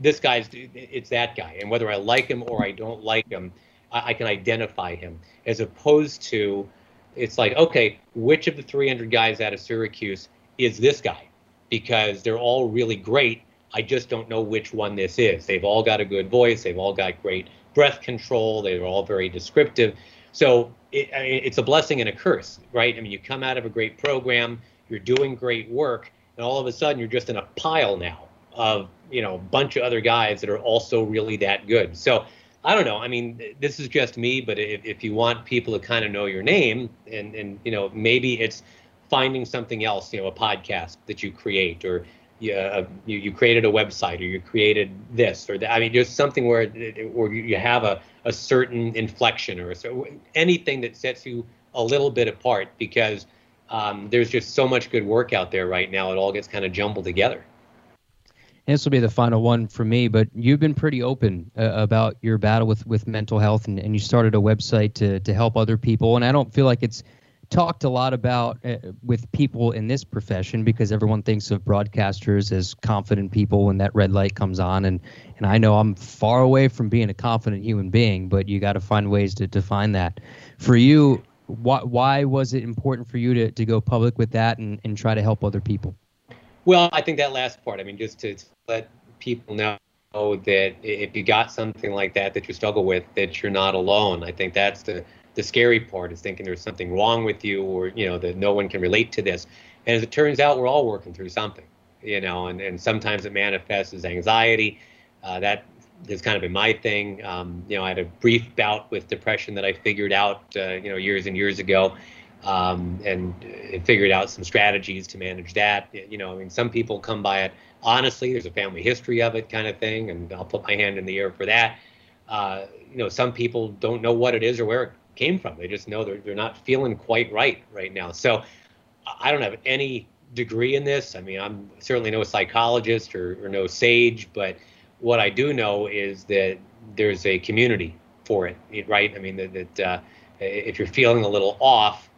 this guy's it's that guy, and whether I like him or I don't like him, I, I can identify him, as opposed to it's like, okay, which of the 300 guys out of Syracuse is this guy? Because they're all really great. I just don't know which one this is. They've all got a good voice. They've all got great breath control. They're all very descriptive. So it, it's a blessing and a curse, right? I mean, you come out of a great program, you're doing great work, and all of a sudden you're just in a pile now of you know a bunch of other guys that are also really that good. So I don't know. I mean, this is just me, but if, if you want people to kind of know your name, and and you know, maybe it's finding something else, you know, a podcast that you create, or you, uh, you, you created a website, or you created this, or that. I mean, just something where where you have a, a certain inflection, or so anything that sets you a little bit apart, because um, there's just so much good work out there right now. It all gets kind of jumbled together. This will be the final one for me, but you've been pretty open uh, about your battle with, with mental health, and, and you started a website to, to help other people. And I don't feel like it's talked a lot about uh, with people in this profession because everyone thinks of broadcasters as confident people when that red light comes on. And and I know I'm far away from being a confident human being but you got to find ways to define that. For you why, why was it important for you to, to go public with that and, and try to help other people well I think that last part I mean just to let people know that if you got something like that that you struggle with that you're not alone I think that's the the scary part is thinking there's something wrong with you or you know that no one can relate to this. And as it turns out we're all working through something you know and, and sometimes it manifests as anxiety. Uh, that has kind of been my thing. Um, you know i had a brief bout with depression that i figured out uh, you know years and years ago um, and figured out some strategies to manage that you know i mean some people come by it honestly there's a family history of it kind of thing and i'll put my hand in the air for that uh, you know some people don't know what it is or where it came from. They just know they're, they're not feeling quite right right now. So I don't have any degree in this. I mean, I'm certainly no psychologist or, or no sage, but what I do know is that there's a community for it, right? I mean, that, that uh, if you're feeling a little off,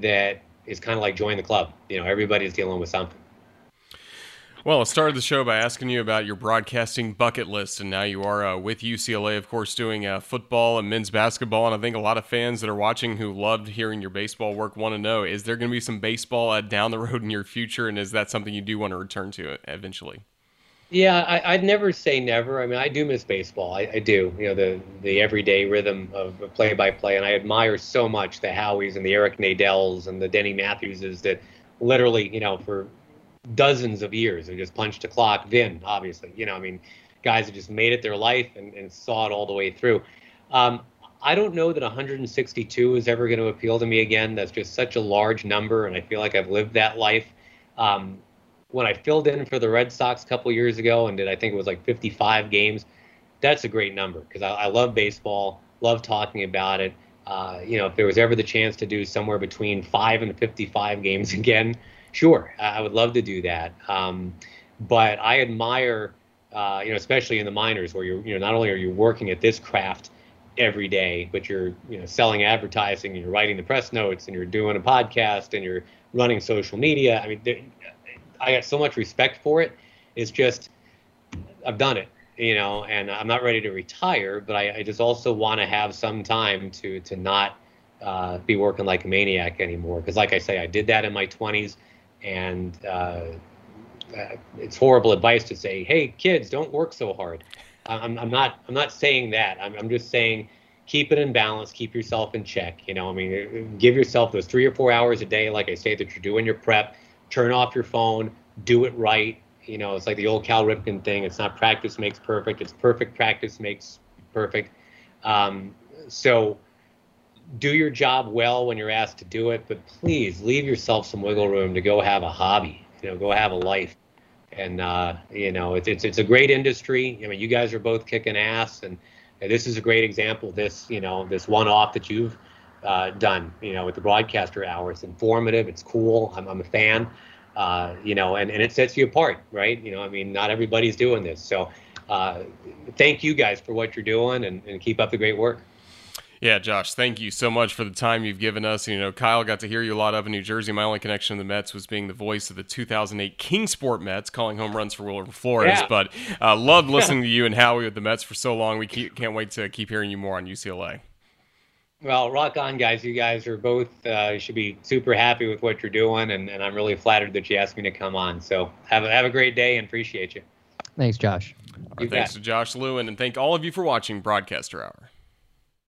that is kind of like join the club. You know, everybody's dealing with something. Well, I started the show by asking you about your broadcasting bucket list, and now you are uh, with UCLA, of course, doing uh, football and men's basketball. And I think a lot of fans that are watching who loved hearing your baseball work want to know: is there going to be some baseball uh, down the road in your future, and is that something you do want to return to eventually? Yeah, I, would never say never. I mean, I do miss baseball. I, I do. You know, the the everyday rhythm of play by play, and I admire so much the Howies and the Eric Nadels and the Denny Matthewses that literally, you know, for dozens of years. They just punched a clock. Vin, obviously, you know, I mean, guys have just made it their life and, and saw it all the way through. Um, I don't know that 162 is ever going to appeal to me again. That's just such a large number, and I feel like I've lived that life. Um, when I filled in for the Red Sox a couple years ago and did, I think it was like 55 games, that's a great number because I, I, love baseball, love talking about it. Uh, you know, if there was ever the chance to do somewhere between five and 55 games *laughs* again, Sure, I would love to do that. Um, but I admire, uh, you know, especially in the minors where you're, you know, not only are you working at this craft every day, but you're, you know, selling advertising and you're writing the press notes and you're doing a podcast and you're running social media. I mean, I got so much respect for it. It's just, I've done it, you know, and I'm not ready to retire, but I, I just also want to have some time to to not uh, be working like a maniac anymore. Because, like I say, I did that in my 20s and uh, uh, it's horrible advice to say, "Hey, kids, don't work so hard." I'm, I'm not. I'm not saying that. I'm, I'm just saying keep it in balance, keep yourself in check. You know, I mean, give yourself those three or four hours a day, like I say, that you're doing your prep. Turn off your phone, do it right. You know, it's like the old Cal Ripken thing. It's not practice makes perfect. It's perfect practice makes perfect. Um, so do your job well when you're asked to do it, but please leave yourself some wiggle room to go have a hobby, you know, go have a life. And uh, you know, it's, it's it's a great industry. I mean, you guys are both kicking ass, and, and this is a great example. This you know, this one-off that you've uh, done, you know, with the broadcaster hour. It's informative. It's cool. I'm, I'm a fan. Uh, you know, and, and it sets you apart, right? You know, I mean, not everybody's doing this. So, uh, thank you guys for what you're doing, and, and keep up the great work. Yeah, Josh, thank you so much for the time you've given us. You know, Kyle got to hear you a lot up in New Jersey. My only connection to the Mets was being the voice of the 2008 Kingsport Mets, calling home runs for Wilmer Flores. Yeah. But uh, loved *laughs* listening to you and Howie with the Mets for so long. We keep, can't wait to keep hearing you more on UCLA. Well, rock on, guys. You guys are both, uh, you should be super happy with what you're doing, and, and I'm really flattered that you asked me to come on. So have a, have a great day and appreciate you. Thanks, Josh. thanks to Josh Lewin, and thank all of you for watching Broadcaster Hour.